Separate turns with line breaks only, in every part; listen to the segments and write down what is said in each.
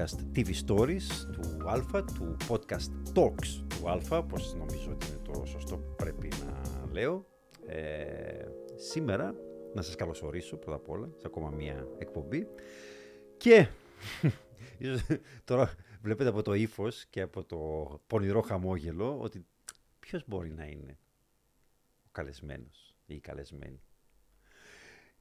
podcast TV Stories του Αλφα, του podcast Talks του Αλφα, πως νομίζω ότι είναι το σωστό που πρέπει να λέω. Ε, σήμερα να σας καλωσορίσω πρώτα απ' όλα σε ακόμα μία εκπομπή και τώρα βλέπετε από το ύφος και από το πονηρό χαμόγελο ότι ποιος μπορεί να είναι ο καλεσμένος ή η καλεσμένη.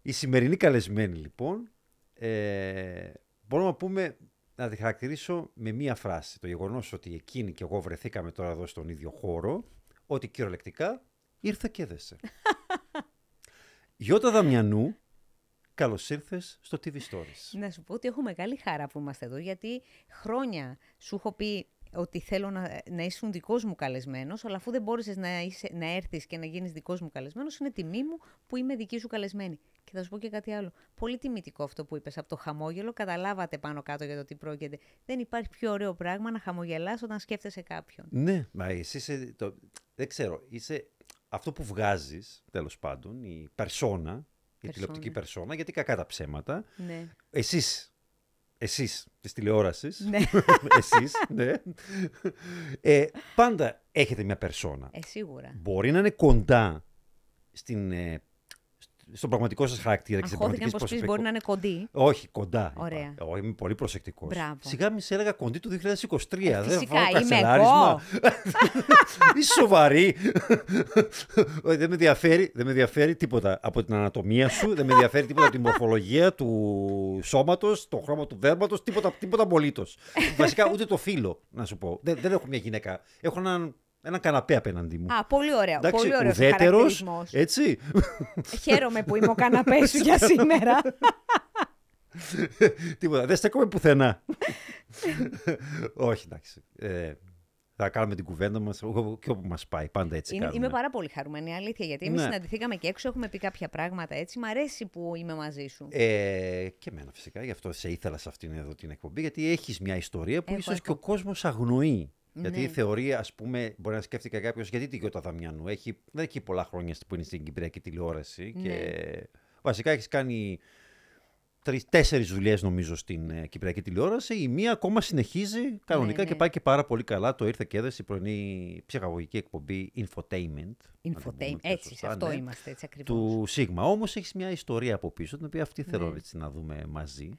Η σημερινή καλεσμένη λοιπόν ε, μπορούμε να πούμε να τη χαρακτηρίσω με μία φράση. Το γεγονός ότι εκείνη και εγώ βρεθήκαμε τώρα εδώ στον ίδιο χώρο, ότι κυριολεκτικά ήρθε και έδεσε. Γιώτα Δαμιανού, καλώς ήρθες στο TV Stories.
Να σου πω ότι έχω μεγάλη χαρά που είμαστε εδώ, γιατί χρόνια σου έχω πει ότι θέλω να, να ήσουν δικός μου καλεσμένος, αλλά αφού δεν μπόρεσες να, να έρθεις και να γίνεις δικός μου καλεσμένος, είναι τιμή μου που είμαι δική σου καλεσμένη. Και θα σου πω και κάτι άλλο. Πολύ τιμητικό αυτό που είπες από το χαμόγελο. Καταλάβατε πάνω κάτω για το τι πρόκειται. Δεν υπάρχει πιο ωραίο πράγμα να χαμογελάς όταν σκέφτεσαι κάποιον.
Ναι, μα εσύ είσαι. Το... Δεν ξέρω. Είσαι αυτό που βγάζεις, τέλος πάντων, η περσόνα, η τηλεοπτική περσόνα, γιατί κακά τα ψέματα.
Ναι.
Εσείς εσείς της τηλεόρασης,
Ναι.
εσείς, ναι, ε, πάντα έχετε μια περσόνα.
Ε, σίγουρα.
Μπορεί να είναι κοντά στην, ε, στον πραγματικό σας χαρακτήρα και στην
Αγχώθηκαν
πραγματική
πως πεις μπορεί να είναι κοντή.
Όχι, κοντά. είπα.
Ωραία.
Εγώ είμαι πολύ προσεκτικός.
Μπράβο.
Σιγά μη σε έλεγα κοντή του 2023.
Ε,
δεν
φυσικά,
βάλω
είμαι
κανσελάρισμα. Είσαι σοβαρή. Όχι, δεν με, ενδιαφέρει, δεν με ενδιαφέρει τίποτα από την ανατομία σου, δεν με ενδιαφέρει τίποτα από την μορφολογία του σώματος, το χρώμα του δέρματος, τίποτα, τίποτα απολύτως. Βασικά ούτε το φίλο, να σου πω. Δεν, δεν έχω μια γυναίκα. Έχω έναν, έναν καναπέ απέναντί μου.
Α, πολύ ωραίο.
Εντάξει,
πολύ ωραίος
ουδέτερος, έτσι.
Χαίρομαι που είμαι ο καναπές σου για σήμερα.
Τίποτα. Δεν στέκομαι πουθενά. Όχι, εντάξει. Ε, θα κάνουμε την κουβέντα μας και όπου μας πάει. Πάντα έτσι
Είναι,
κάνουμε.
είμαι πάρα πολύ χαρούμενη, αλήθεια. Γιατί εμείς
Ναι.
συναντηθήκαμε και έξω, έχουμε πει κάποια πράγματα έτσι. Μ' αρέσει που είμαι μαζί σου.
Ε, και εμένα φυσικά, γι' αυτό σε ήθελα σε αυτήν εδώ την εκπομπή, γιατί έχεις μια ιστορία που
Έχω,
ίσως
έχω.
και ο κόσμος αγνοεί. Γιατί
Ναι.
θεωρεί, ας πούμε, μπορεί να σκέφτηκε κάποιος γιατί τη Γιώτα Δαμιανού. Έχει, δεν έχει πολλά χρόνια που είναι στην Κυπριακή τηλεόραση.
Ναι.
Και βασικά έχεις κάνει τρεις, τέσσερις δουλειές νομίζω στην ε, Κυπριακή τηλεόραση. Η μία ακόμα συνεχίζει κανονικά
Ναι,
και
ναι.
πάει και πάρα πολύ καλά. Το ήρθε και έδεσε η πρωινή ψυχαγωγική εκπομπή Infotainment. να το πούμε
Infotainment.
πιο
Έτσι, σε
σωστά,
αυτό
ναι
είμαστε, έτσι ακριβώς.
του Σίγμα. Όμως έχεις μια ιστορία από πίσω, την οποία αυτή θέλω
Ναι.
έτσι να δούμε μαζί.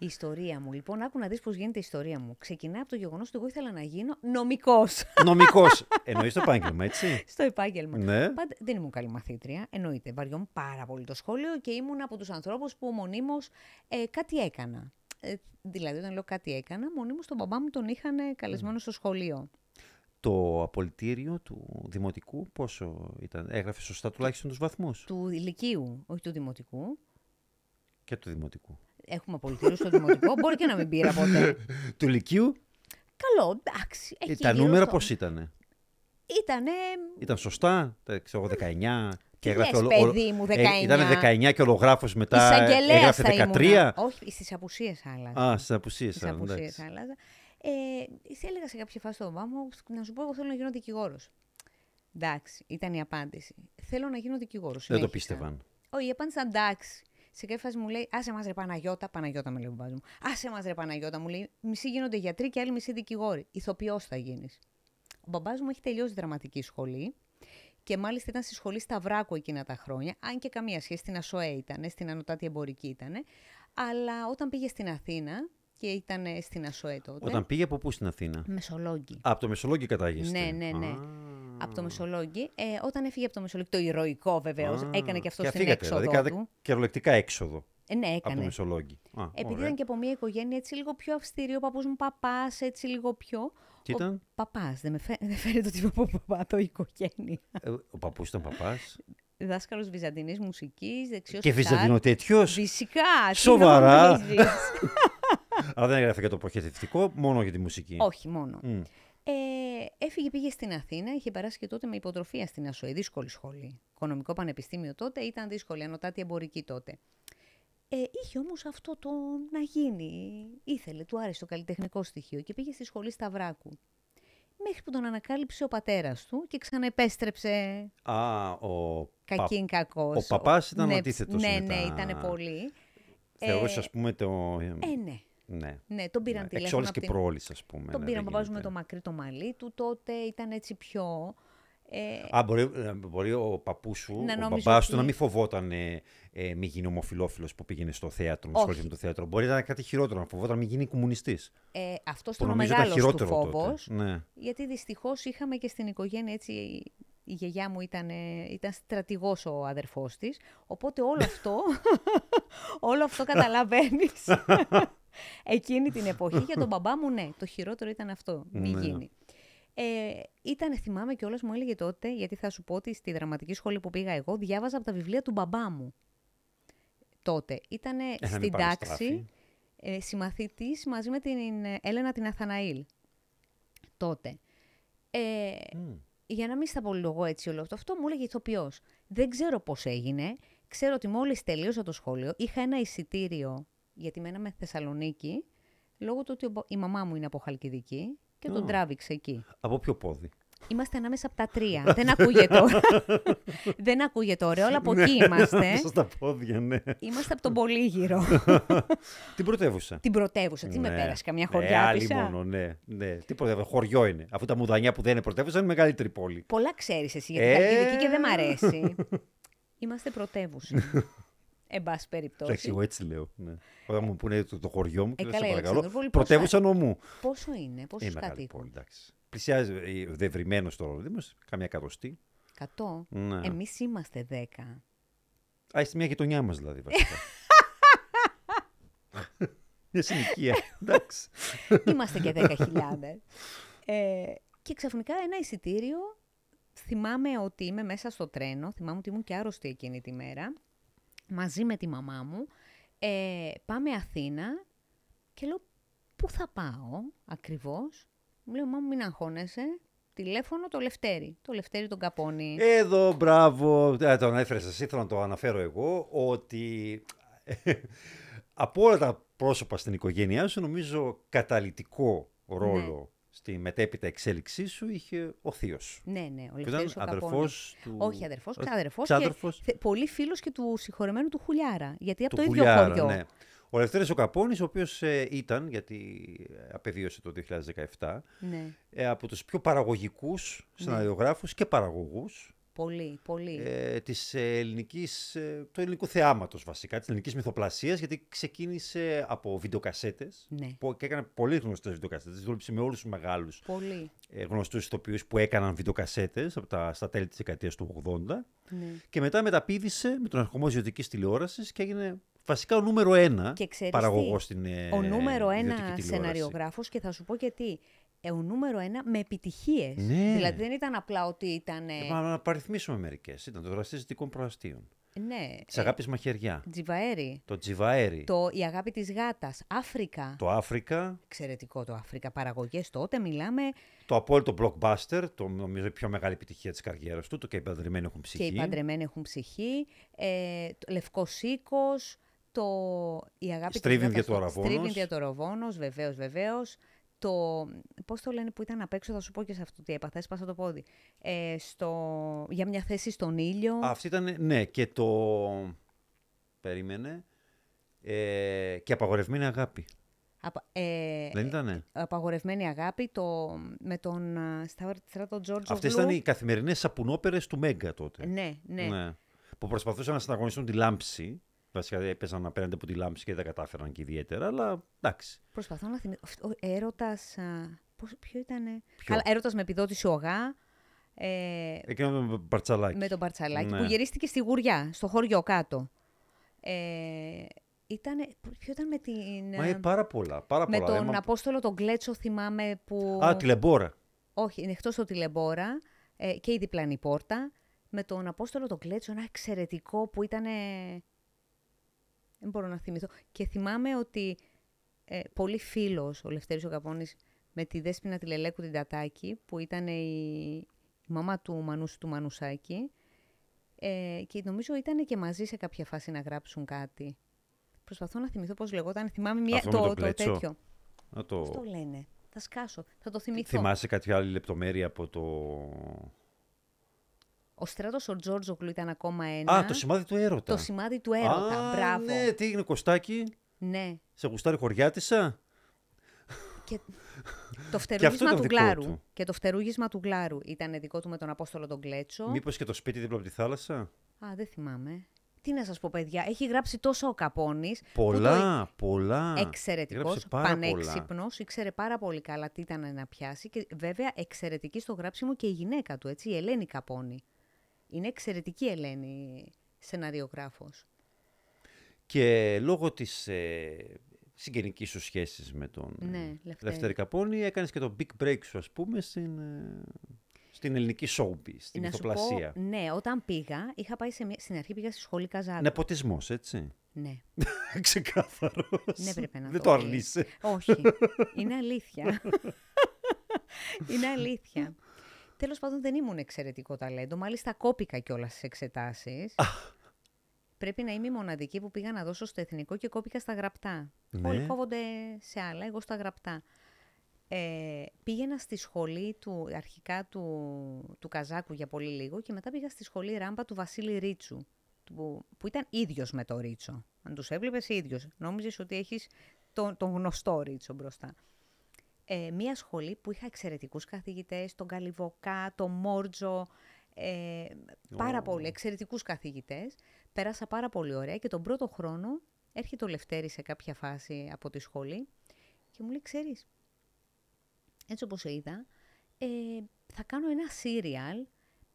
Η ιστορία μου, λοιπόν, άκου να δεις πώς γίνεται η ιστορία μου. Ξεκινά από το γεγονός ότι εγώ ήθελα να γίνω νομικός
Νομικός. Εννοείς το επάγγελμα, έτσι;
στο επάγγελμα.
ναι.
Πάντα, δεν ήμουν καλή μαθήτρια, εννοείται. Βαριόμουν πάρα πολύ το σχόλιο και ήμουν από τους ανθρώπους που μονίμως ε, κάτι έκανα. Ε, δηλαδή, όταν λέω κάτι έκανα, μονίμως τον μπαμπά μου τον είχαν καλεσμένο στο σχολείο.
Το απολυτήριο του δημοτικού πόσο ήταν. Έγραφε σωστά τουλάχιστον τους βαθμούς;
Του ηλικίου, όχι του δημοτικού.
Και του δημοτικού.
Έχουμε απολυτήριο στο δημοτικό. Μπορεί και να μην πήρα ποτέ.
του ηλικίου,
Καλό, εντάξει.
ε,
εκεί
τα
γύρω
νούμερα
στο-
πώς ήταν.
Ήτανε.
Ήταν σωστά, τα ξέρω εγώ 19. Και
Τι λες,
ολο-
παιδί μου, 19.
ήταν 19 και ο λογράφος μετά
Εισαγγελέας
έγραφε
θα
13.
ήμουνα. Όχι, στις απουσίες άλλαζα.
Α, στις απουσίες.
Στις απουσίες άλλαζα. Ε, έλεγα σε κάποια φάση στον μπαμπά μου, να σου πω, εγώ θέλω να γίνω δικηγόρος. Εντάξει, ήταν η απάντηση. Θέλω να γίνω δικηγόρος.
Δεν το πίστευαν.
Όχι, η απάντηση ήταν εντάξει. Σε κάποια φάση μου λέει, Άσε μας ρε Παναγιώτα, Παναγιώτα με λέει ο μπαμπάς μου. Άσε μας ρε Παναγιώτα, μου λέει, μισοί γίνονται γιατροί και άλλοι μισοί δικηγόροι. Ηθοποιός θα γίνεις. Ο μπαμπάς μου έχει τελειώσει δραματική σχολή και μάλιστα ήταν στη σχολή Σταυράκου εκείνα τα χρόνια, αν και καμία σχέση, στην ΑΣΟΕ ήταν, στην Ανωτάτη Εμπορική ήταν. Αλλά όταν πήγε στην Αθήνα και ήταν στην ΑΣΟΕ τότε.
Όταν πήγε από πού στην Αθήνα;
Μεσολόγγι.
Από το Μεσολόγγι κατάγεστε.
Ναι, ναι, ναι.
Α.
Από το Μεσολόγγι. Ε, όταν έφυγε από το Μεσολόγγι, το ηρωικό βεβαίως,
Α,
έκανε και αυτό
και
στην
φύγατε,
έξοδο
δηλαδή κάνατε
του.
κυριολεκτικά έξοδο
Ε, ναι,
από το
έκανε.
Μεσολόγγι. Α,
Επειδή
ωραία.
ήταν και από μια οικογένεια έτσι λίγο πιο αυστηρή, ο παππούς μου παπάς, έτσι λίγο πιο.
Τι ήταν;
Ο παπάς, δεν, με φέ... δεν φαίνεται ότι είμαι από παπά, το οικογένεια.
Ε, ο παππούς ήταν παπάς;
Δάσκαλος βυζαντινής μουσικής, δεξιός
και
τάρ.
βυζαντινό τέτοιος;
Φυσικά, τι
Σοβαρά.
Νομίζεις;
Αλλά δεν έγραφε για το προχειρευτικό, μόνο για τη μουσική.
Όχι μόνο.
Μμ.
Ε, έφυγε, πήγε στην Αθήνα, είχε περάσει και τότε με υποτροφία στην ΑΣΟΕ, δύσκολη σχολή. Οικονομικό πανεπιστήμιο τότε ήταν δύσκολη, ανωτάτη εμπορική τότε. Ε, είχε όμως αυτό το να γίνει. Ήθελε, του άρεσε το καλλιτεχνικό στοιχείο και πήγε στη σχολή Σταυράκου. Μέχρι που τον ανακάλυψε ο πατέρας του και ξαναεπέστρεψε
Α, ο πα...
κακήν κακός.
ο παπάς ήταν
ναι,
αντίθετος
Ναι,
με
ναι,
τα-
ήταν πολύ.
Θεωρούσε,
Ε,
ας πούμε, το...
Ε, ναι.
Ναι.
Ναι, τον πήραν
ναι.
τηλέφωνο.
Εξ όλης
απ'
και
την-
πρόλης, ας πούμε.
Τον
ναι,
πήραν
δεν
παπάζου με
γίνεται.
το μακρύ το μαλλί του τότε, ήταν έτσι πιο... Ε,
Α, μπορεί, ε, μπορεί ο παππούς σου,
Να
ο
νόμιζε
μπαμπάς
ότι-
του να μην φοβόταν ε, ε, μη γίνει ομοφιλόφιλος που πήγαινε στο θέατρο, να
Όχι.
ασχολείται με το θέατρο. Μπορεί να ήταν κάτι χειρότερο, να φοβόταν να μην γίνει κομμουνιστής.
ε, αυτός
Που
ήταν ο
νομίζω ήταν
μεγάλος του
χειρότερο
φόβος,
τότε. Ναι.
γιατί δυστυχώς είχαμε και στην οικογένεια έτσι... Η γιαγιά μου ήταν, ε, ήταν στρατηγός ο αδερφός της, οπότε όλο αυτό, όλο αυτό καταλαβαίνεις. Εκείνη την εποχή για τον μπαμπά μου, ναι, το χειρότερο ήταν αυτό, μη
Ναι.
γίνει. Ε, ήταν, θυμάμαι κιόλας μου έλεγε τότε, γιατί θα σου πω ότι στη δραματική σχολή που πήγα εγώ, διάβαζα από τα βιβλία του μπαμπά μου. Τότε. Ήταν
Ε, να μην
στην
παραστράφει.
τάξη ε, συμμαθητής μαζί με την ε, Έλενα την Αθαναήλ. Τότε. Ε,
Μμ.
για να μην στα πολυλογώ έτσι όλο αυτό, αυτό μου έλεγε ηθοποιός. Δεν ξέρω πώς έγινε. Ξέρω ότι μόλις τελείωσα το σχόλιο, είχα ένα εισιτήριο, γιατί μέναμε Θεσσαλονίκη, λόγω του ότι ο μπα- η μαμά μου είναι από Χαλκιδική και τον
Α.
τράβηξε εκεί.
Από ποιο πόδι;
Είμαστε ανάμεσα από τα τρία. Δεν ακούγεται τώρα. Δεν ακούγεται ωραίο, αλλά από εκεί είμαστε.
Μέσα στα πόδια, ναι.
Είμαστε από τον Πολύγυρο.
Την πρωτεύουσα.
Την πρωτεύουσα. Τι με
Ναι.
πέρασε, καμιά
Ε,
χωριά
άλλη
πίσω;
μόνο, ναι. ναι. Τι πρωτεύουσα, χωριό είναι. Αφού τα μουδανιά που δεν είναι πρωτεύουσα είναι μεγαλύτερη πόλη.
Πολλά ξέρεις εσύ για την
Ε.
Χαλκιδική και δεν μ' αρέσει. Είμαστε πρωτεύουσα. Εν πάση περιπτώσει.
Εντάξει, εγώ έτσι λέω. Ναι. Όταν μου πούνε το, το χωριό μου, και
Ε,
λέω,
καλά,
σε
η
παρακαλώ,
Αλεξανδρούπολη πόσο-
πρωτεύουσα νομού.
Πόσο είναι, πόσους
Είναι μεγάλη
κατοίκους.
πόλη, εντάξει. Πλησιάζει, ε, δευρυμένο τώρα ο Δήμος, καμιά εκατοστή.
100.
Ναι.
Εμείς είμαστε 10.
Α, είστε μια γειτονιά μας δηλαδή, βασικά. μια συνοικία, εντάξει.
Είμαστε και 10.000. Ε, και ξαφνικά ένα εισιτήριο, θυμάμαι ότι είμαι μέσα στο τρένο, θυμάμαι ότι ήμουν και άρρωστη εκείνη τη μέρα, μαζί με τη μαμά μου. Ε, πάμε Αθήνα και λέω, πού θα πάω ακριβώς; Μου λέει, μαμά μου μην αγχώνεσαι, τηλέφωνο το Λευτέρι, το Λευτέρι τον Καπώνη.
Εδώ, μπράβο. Ε, το ανέφερες εσύ, θέλω να το αναφέρω εγώ, ότι από όλα τα πρόσωπα στην οικογένειά σου, νομίζω καταλητικό ρόλο στη μετέπειτα εξέλιξή σου είχε ο θείος σου.
ναι, ναι, ο
Που
Λευτέρης
ήταν
ο Καπώνης.
αδερφός του...
Όχι αδερφός,
Όχι,
ξάδερφος.
ξάδερφος
Και θε- πολύ φίλος και του συγχωρεμένου του Χουλιάρα. Γιατί από
του
το ίδιο
Χουλιάρα,
χωριό.
ναι. Ο Ελευθέρης ο Καπώνης, ο οποίος ε, ήταν, γιατί ε, απεβίωσε το 2017,
Ναι,
ε, από τους πιο παραγωγικούς σεναριογράφους και παραγωγούς
πολύ, πολύ.
ε, της ε, ελληνικής, ε, του ελληνικού θεάματος βασικά, της ελληνικής μυθοπλασίας, γιατί ξεκίνησε από βιντεοκασέτες
Ναι.
που, και έκανε πολύ γνωστές βιντεοκασέτες, δούλεψε με όλους τους μεγάλους
Πολύ.
ε, γνωστούς ηθοποιούς που έκαναν βιντεοκασέτες από τα, στα τέλη της δεκαετίας του 80
Ναι.
και μετά μεταπίδησε με τον αρχομό ιδιωτικής τηλεόρασης και έγινε βασικά ο νούμερο ένα
Και ξέρεις
παραγωγός
τι,
στην ε,
ο νούμερο
ιδιωτική
ένα
τηλεόραση.
σεναριογράφος και θα σου πω γιατί. Ε, ο νούμερο ένα με επιτυχίες.
Ναι.
Δηλαδή δεν ήταν απλά ότι ήταν...
Ε, μα να παριθμίσουμε μερικές. Ήταν το δραστή ζητικών προαστίων.
ναι,
Της αγάπης μαχαιριά.
Τζιβαέρι.
Το Τζιβαέρι.
Το «Η αγάπη της γάτας». Αφρικα.
Το Αφρικα.
Εξαιρετικό το Αφρικα. Παραγωγές τότε μιλάμε
Το απόλυτο blockbuster. Το νομίζω η πιο μεγάλη επιτυχία της καριέρας του. Το και οι παντρεμένοι έχουν ψυχή.
και οι παντρεμένοι έχουν ψυχή. Ε, το Λευκός Σίκος. Το «Η αγάπη της
Στρίβιν
γάτας», το
Διατοραβόνος.
Στρίβιν Διατοραβόνος, βεβαίως, βεβαίως. Το, πώς το λένε που ήταν απ' έξω, θα σου πω και σε αυτό τι έπαθα, έσπασα το πόδι. Ε, στο, για μια θέση στον ήλιο.
Α, Αυτή ήταν, ναι, και το... Περίμενε. Ε, και απαγορευμένη αγάπη.
Απα- ε,
Δεν ήτανε;
απαγορευμένη αγάπη το, με τον α, Σταύρο- Στράτο Τζόρτζο
Αυτές ήταν οι καθημερινές σαπουνόπερες του Μέγκα τότε.
Ναι, ναι.
Που προσπαθούσαν να συναγωνιστούν τη λάμψη. Βασικά έπαιζαν απέναντι από τη λάμψη και δεν τα κατάφεραν και ιδιαίτερα, αλλά εντάξει.
Προσπαθώ να θυμηθώ. Ο έρωτας, α, πώς, ποιο ήτανε;
Ποιο;
Καλά, έρωτας με επιδότηση ογά. Ε,
Εκείνο με το παρτσαλάκι.
με τον Παρτσαλάκη
Ναι.
που γυρίστηκε στη Γουριά, στο χωριό κάτω. Ε, ήτανε, ποιο ήταν με την...
Μα είναι πάρα πολλά. Πάρα
με
πολλά.
τον
Έμα-
Απόστολο τον Κλέτσο θυμάμαι που...
Α, τηλεμπόρα.
Όχι, είναι εκτός το τηλεμπόρα ε, και η διπλανή πόρτα. Με τον Απόστολο τον Κλέτσο, ένα εξαιρετικό που ήταν. Δεν μπορώ να θυμηθώ. Και θυμάμαι ότι ε, πολύ φίλος ο Λευτέρης ο Καπώνης με τη Δέσποινα τη Λελέκου την Τατάκη, που ήταν η, η μαμά του Μανούσου του Μανουσάκη. Ε, και νομίζω ήταν και μαζί σε κάποια φάση να γράψουν κάτι. Προσπαθώ να θυμηθώ πώς λεγόταν. Θυμάμαι μια,
Αυτό με
το,
τον
το
Κλέτσο;
τέτοιο.
Να το...
Πώς το λένε; Θα σκάσω. Θα το θυμηθώ.
Θυμάσαι κάποια άλλη λεπτομέρεια από το...
Ο Στράτος ο Τζόρτζοκλου ήταν ακόμα ένα.
Α, το σημάδι του έρωτα.
Το σημάδι του έρωτα.
Α,
Μπράβο.
Ναι, τι έγινε, Κωστάκι.
Ναι.
Σε γουστάρει χωριάτισα.
Και το
αυτό
φτερούγισμα
ήταν
του
δικό
Γλάρου.
του.
Και το φτερούγισμα του Γλάρου ήταν δικό του με τον Απόστολο τον Κλέτσο.
Μήπως και το σπίτι δίπλα από τη θάλασσα;
Α, δεν θυμάμαι. Τι να σας πω, παιδιά. Έχει γράψει τόσο ο Καπώνης.
Πολλά, πολλά.
Εξαιρετικός,
Έγραψε πάρα πολλά.
πανέξυπνος, ήξερε πάρα πολύ καλά τι ήταν να πιάσει και βέβαια εξαιρετική στο γράψιμο και η γυναίκα του, έτσι, η Ελένη Καπώνη. Είναι εξαιρετική η Ελένη σεναριογράφος.
Και λόγω της ε, συγγενικής σου σχέσης με τον ε,
Ναι, Λευτέρη.
Λευτέρη Καπώνη, έκανες και το big break σου, ας πούμε, στην, ε, στην ελληνική showbiz, στην
να σου
ηθοπλασία.
πω, ναι, όταν πήγα, είχα πάει σε μια, στην αρχή πήγα στη σχολή Καζάκου.
Νεποτισμός, έτσι.
Ναι,
Ξεκάθαρος.
ναι πρέπει να
Δεν
το
το
πεις.
αρνείσαι.
Όχι, είναι αλήθεια. είναι αλήθεια. Τέλος πάντων δεν ήμουν εξαιρετικό ταλέντο, μάλιστα κόπηκα κιόλας στις εξετάσεις. Πρέπει να είμαι η μοναδική που πήγα να δώσω στο εθνικό και κόπηκα στα γραπτά.
Ναι.
Όλοι κόβονται σε άλλα, εγώ στα γραπτά. Ε, πήγαινα στη σχολή του, αρχικά του, του Καζάκου για πολύ λίγο και μετά πήγα στη σχολή Ράμπα του Βασίλη Ρίτσου, που, που ήταν ίδιος με το Ρίτσο. Αν τους έβλεπες ίδιος, νόμιζες ότι έχεις τον, τον γνωστό Ρίτσο μπροστά. Ε, μία σχολή που είχα εξαιρετικούς καθηγητές, τον Καλιβοκά, τον Μόρτζο, ε, πάρα
Ω.
πολύ εξαιρετικούς καθηγητές. Πέρασα πάρα πολύ ωραία και τον πρώτο χρόνο έρχεται ο Λευτέρης σε κάποια φάση από τη σχολή και μου λέει, ξέρεις, έτσι όπως σε είδα, ε, θα κάνω ένα σύριαλ.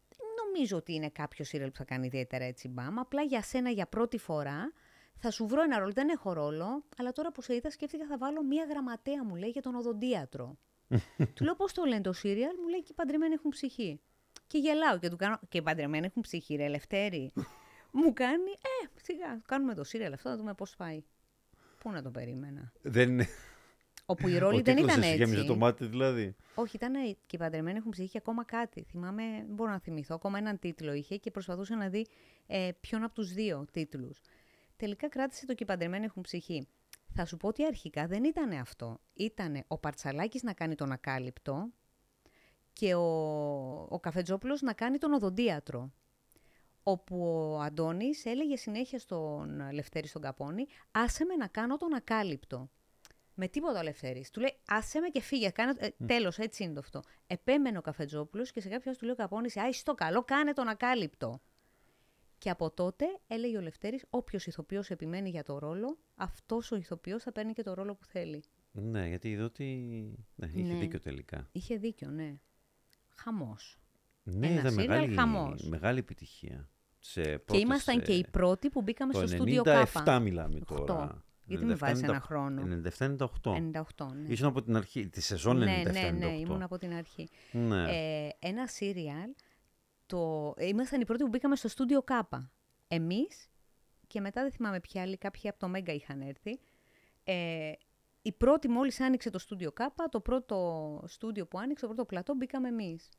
Δεν νομίζω ότι είναι κάποιο σύριαλ που θα κάνει ιδιαίτερα έτσι μπαμ. Απλά για σένα για πρώτη φορά θα σου βρω ένα ρόλο. Δεν έχω ρόλο, αλλά τώρα που σε είδα σκέφτηκα θα βάλω μία γραμματέα μου λέει για τον οδοντίατρο. του λέω πώς το λένε το σύριαλ, μου λέει και οι παντρεμένοι έχουν ψυχή. Και γελάω και του κάνω, και οι παντρεμένοι έχουν ψυχή ρε Λευτέρη. μου κάνει, ε, σιγά, κάνουμε το σύριαλ αυτό, να δούμε πώς πάει. Πού να το περίμενα.
Δεν είναι.
Όπου η
Ο
ρόλη δεν
τίτλος
ήταν
εσύ
έτσι.
γέμιζε το μάτι δηλαδή.
Όχι, ήταν και οι παντρεμένοι έχουν ψυχή και ακόμα κάτι. Θυμάμαι, δεν μπορώ να θυμηθώ, ακόμα έναν τίτλο είχε και προσπαθούσε να δει ε, ποιον από τους δύο τίτλους. Τελικά κράτησε το και οι παντρεμένοι έχουν ψυχή. Θα σου πω ότι αρχικά δεν ήταν αυτό. Ήταν ο Παρτσαλάκης να κάνει τον ακάλυπτο και ο, ο Καφετζόπουλος να κάνει τον οδοντίατρο. Όπου ο Αντώνης έλεγε συνέχεια στον Λευτέρη στον Καπώνη «Άσε με να κάνω τον ακάλυπτο». Με τίποτα ο Λευτέρης. Του λέει «Άσε με και φύγε, κάνε... Ε, τέλος, έτσι είναι το αυτό». Επέμενε ο Καφετζόπουλος και σε κάποια φάση του λέει ο Καπώνης «Α, είσαι το καλό, κάνε τον ακάλυπτο». Και από τότε έλεγε ο Λευτέρης «Όποιος ηθοποιός επιμένει για το ρόλο, αυτός ο ηθοποιός θα παίρνει και το ρόλο που θέλει».
Ναι, γιατί είδε ότι. Ναι, είχε
Ναι.
δίκιο τελικά.
Είχε δίκιο, ναι. Χαμός.
Ναι,
Ένα
ήταν
σύριαλ
μεγάλη,
χαμός.
μεγάλη επιτυχία. Σε
και
πρώτες,
ήμασταν και
ε,
οι πρώτοι που μπήκαμε
Το
στο στούντιο Κάπα.
97 μιλάμε
Οχτώ.
τώρα.
Γιατί με βάζεις
97,
ένα χρόνο.
97-98.
98, ναι.
Ήσουν από την αρχή, τη σεζόν 97-98.
ναι, ναι, ναι, ήμουν από την αρχή.
Ναι.
Ε, ένα σύριαλ, το... ε, ήμασταν οι πρώτοι που μπήκαμε στο στούντιο Κάπα. Εμείς και μετά δεν θυμάμαι ποιοι άλλοι, κάποιοι από το Μέγκα είχαν έρθει. Ε, η πρώτη μόλις άνοιξε το στούντιο Κάπα, το πρώτο στούντιο που άνοιξε, το πρώτο πλατό, μπήκαμε εμείς.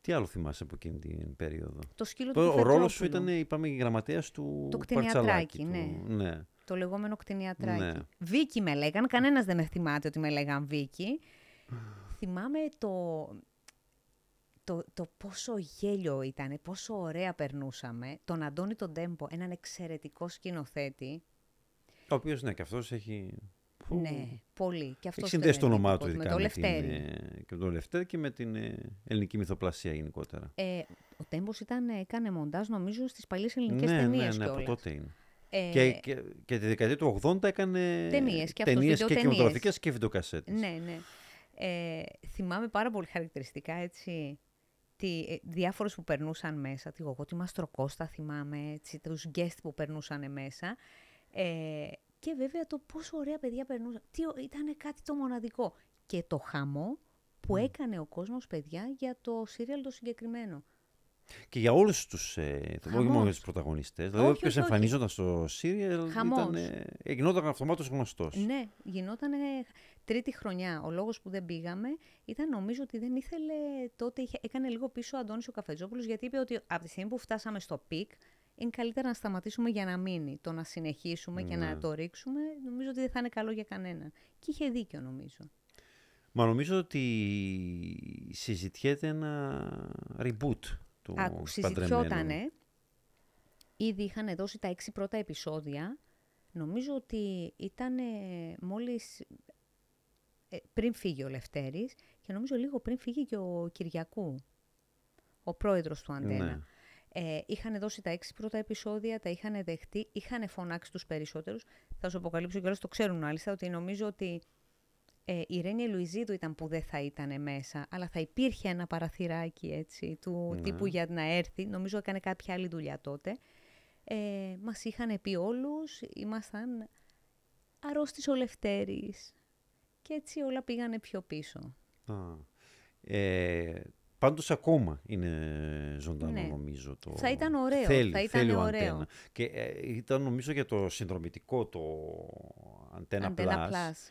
Τι άλλο θυμάσαι από εκείνη την περίοδο;
Το σκύλο
Το,
του
ο ρόλος σου
Κουφετζόπουλου.
ήταν, είπαμε, η γραμματέας του
Το
Παρτσαλάκη.
κτηνιατράκι,
του. ναι.
Το λεγόμενο κτηνιατράκι.
Ναι.
Βίκη με λέγαν, κανένας δεν με θυμάται ότι με λέγαν Βίκη. Θυμάμαι το, το, το πόσο γέλιο ήταν, πόσο ωραία περνούσαμε. Τον Αντώνη τον Τέμπο, έναν εξαιρετικό σκηνοθέτη.
Ο οποίος, ναι, και αυτός έχει. Φου,
Ναι, πολύ. Και
Έχει
αυτός
συνδέσει το
ήταν
όνομά του
εντυπωσιακός.
ειδικά
Με το
με, την,
Λευτέρη.
ε, και με τον Λευτέρη και με την ε, ελληνική μυθοπλασία γενικότερα.
Ε, ο Τέμπος ήταν, έκανε μοντάζ νομίζω στις παλιές ελληνικές
ναι,
ταινίες
ναι, ναι, από
κιόλας.
τότε είναι.
Ε,
Και, και, και τη δεκαετία του 80 έκανε
Ταινίες και αυτός,
ταινίες και
βιντεοτενίες.
κινηματογραφικές και βιντεοκασέτες.
Ναι, ναι. Ε, θυμάμαι πάρα πολύ χαρακτηριστικά έτσι, τι, ε, διάφορους που περνούσαν μέσα. Τη Γογό, τη Μαστροκώστα θυμάμαι, έτσι, τους guest που περνούσαν μέσα. Ε, και βέβαια το πόσο ωραία παιδιά περνούσαν. Τι, ο- ήταν κάτι το μοναδικό. Και το χαμό που έκανε ο κόσμος, παιδιά, για το σίριαλ το συγκεκριμένο.
Και για όλους τους, ε, όχι
Χαμός.
μόνο για τους πρωταγωνιστές. Δηλαδή,
Όχι,
όποιος
όχι, όχι.
εμφανίζονταν στο σίριαλ
Χαμός.
ήταν, ε, γινόταν αυτομάτως γνωστός.
Ναι, γινόταν τρίτη χρονιά. Ο λόγος που δεν πήγαμε ήταν νομίζω ότι δεν ήθελε τότε, είχε, έκανε λίγο πίσω ο Αντώνης ο Καφετζόπουλος γιατί είπε ότι από τη στιγμή που φτάσαμε στο peak είναι καλύτερα να σταματήσουμε για να μείνει. Το να συνεχίσουμε και
Ναι.
να το ρίξουμε νομίζω ότι δεν θα είναι καλό για κανένα. Και είχε δίκιο νομίζω.
Μα νομίζω ότι συζητιέται ένα reboot του
Άκου,
Παντρεμένου.
συζητιότανε. Ήδη είχαν δώσει τα έξι πρώτα επεισόδια. νομίζω ότι ήταν μόλις ε, πριν φύγει ο Λευτέρης και νομίζω λίγο πριν φύγει και ο Κυριακού, ο πρόεδρος του Αντένα.
Ναι.
Ε, είχαν δώσει τα έξι πρώτα επεισόδια, τα είχαν δεχτεί, είχαν φωνάξει τους περισσότερους. Θα σου αποκαλύψω και το ξέρουν μάλιστα ότι νομίζω ότι ε, η Ρένια Λουιζίδου ήταν που δεν θα ήταν μέσα, αλλά θα υπήρχε ένα παραθυράκι έτσι, του
Ναι.
τύπου για να έρθει. Νομίζω έκανε κάποια άλλη δουλειά τότε. Ε, μας είχαν πει όλους, ήμασταν αρρώστης ο Λευτέρης. Και έτσι όλα πήγανε πιο πίσω.
Α. Ε, πάντως ακόμα είναι ζωντανό
Ναι.
νομίζω. Το...
Θα ήταν ωραίο,
Θέλει,
θα ήταν
θέλει ο
ωραίο.
Αντένα. Και ε, ήταν νομίζω για το συνδρομητικό το Antenna,
Αντένα
Plus.
Plus.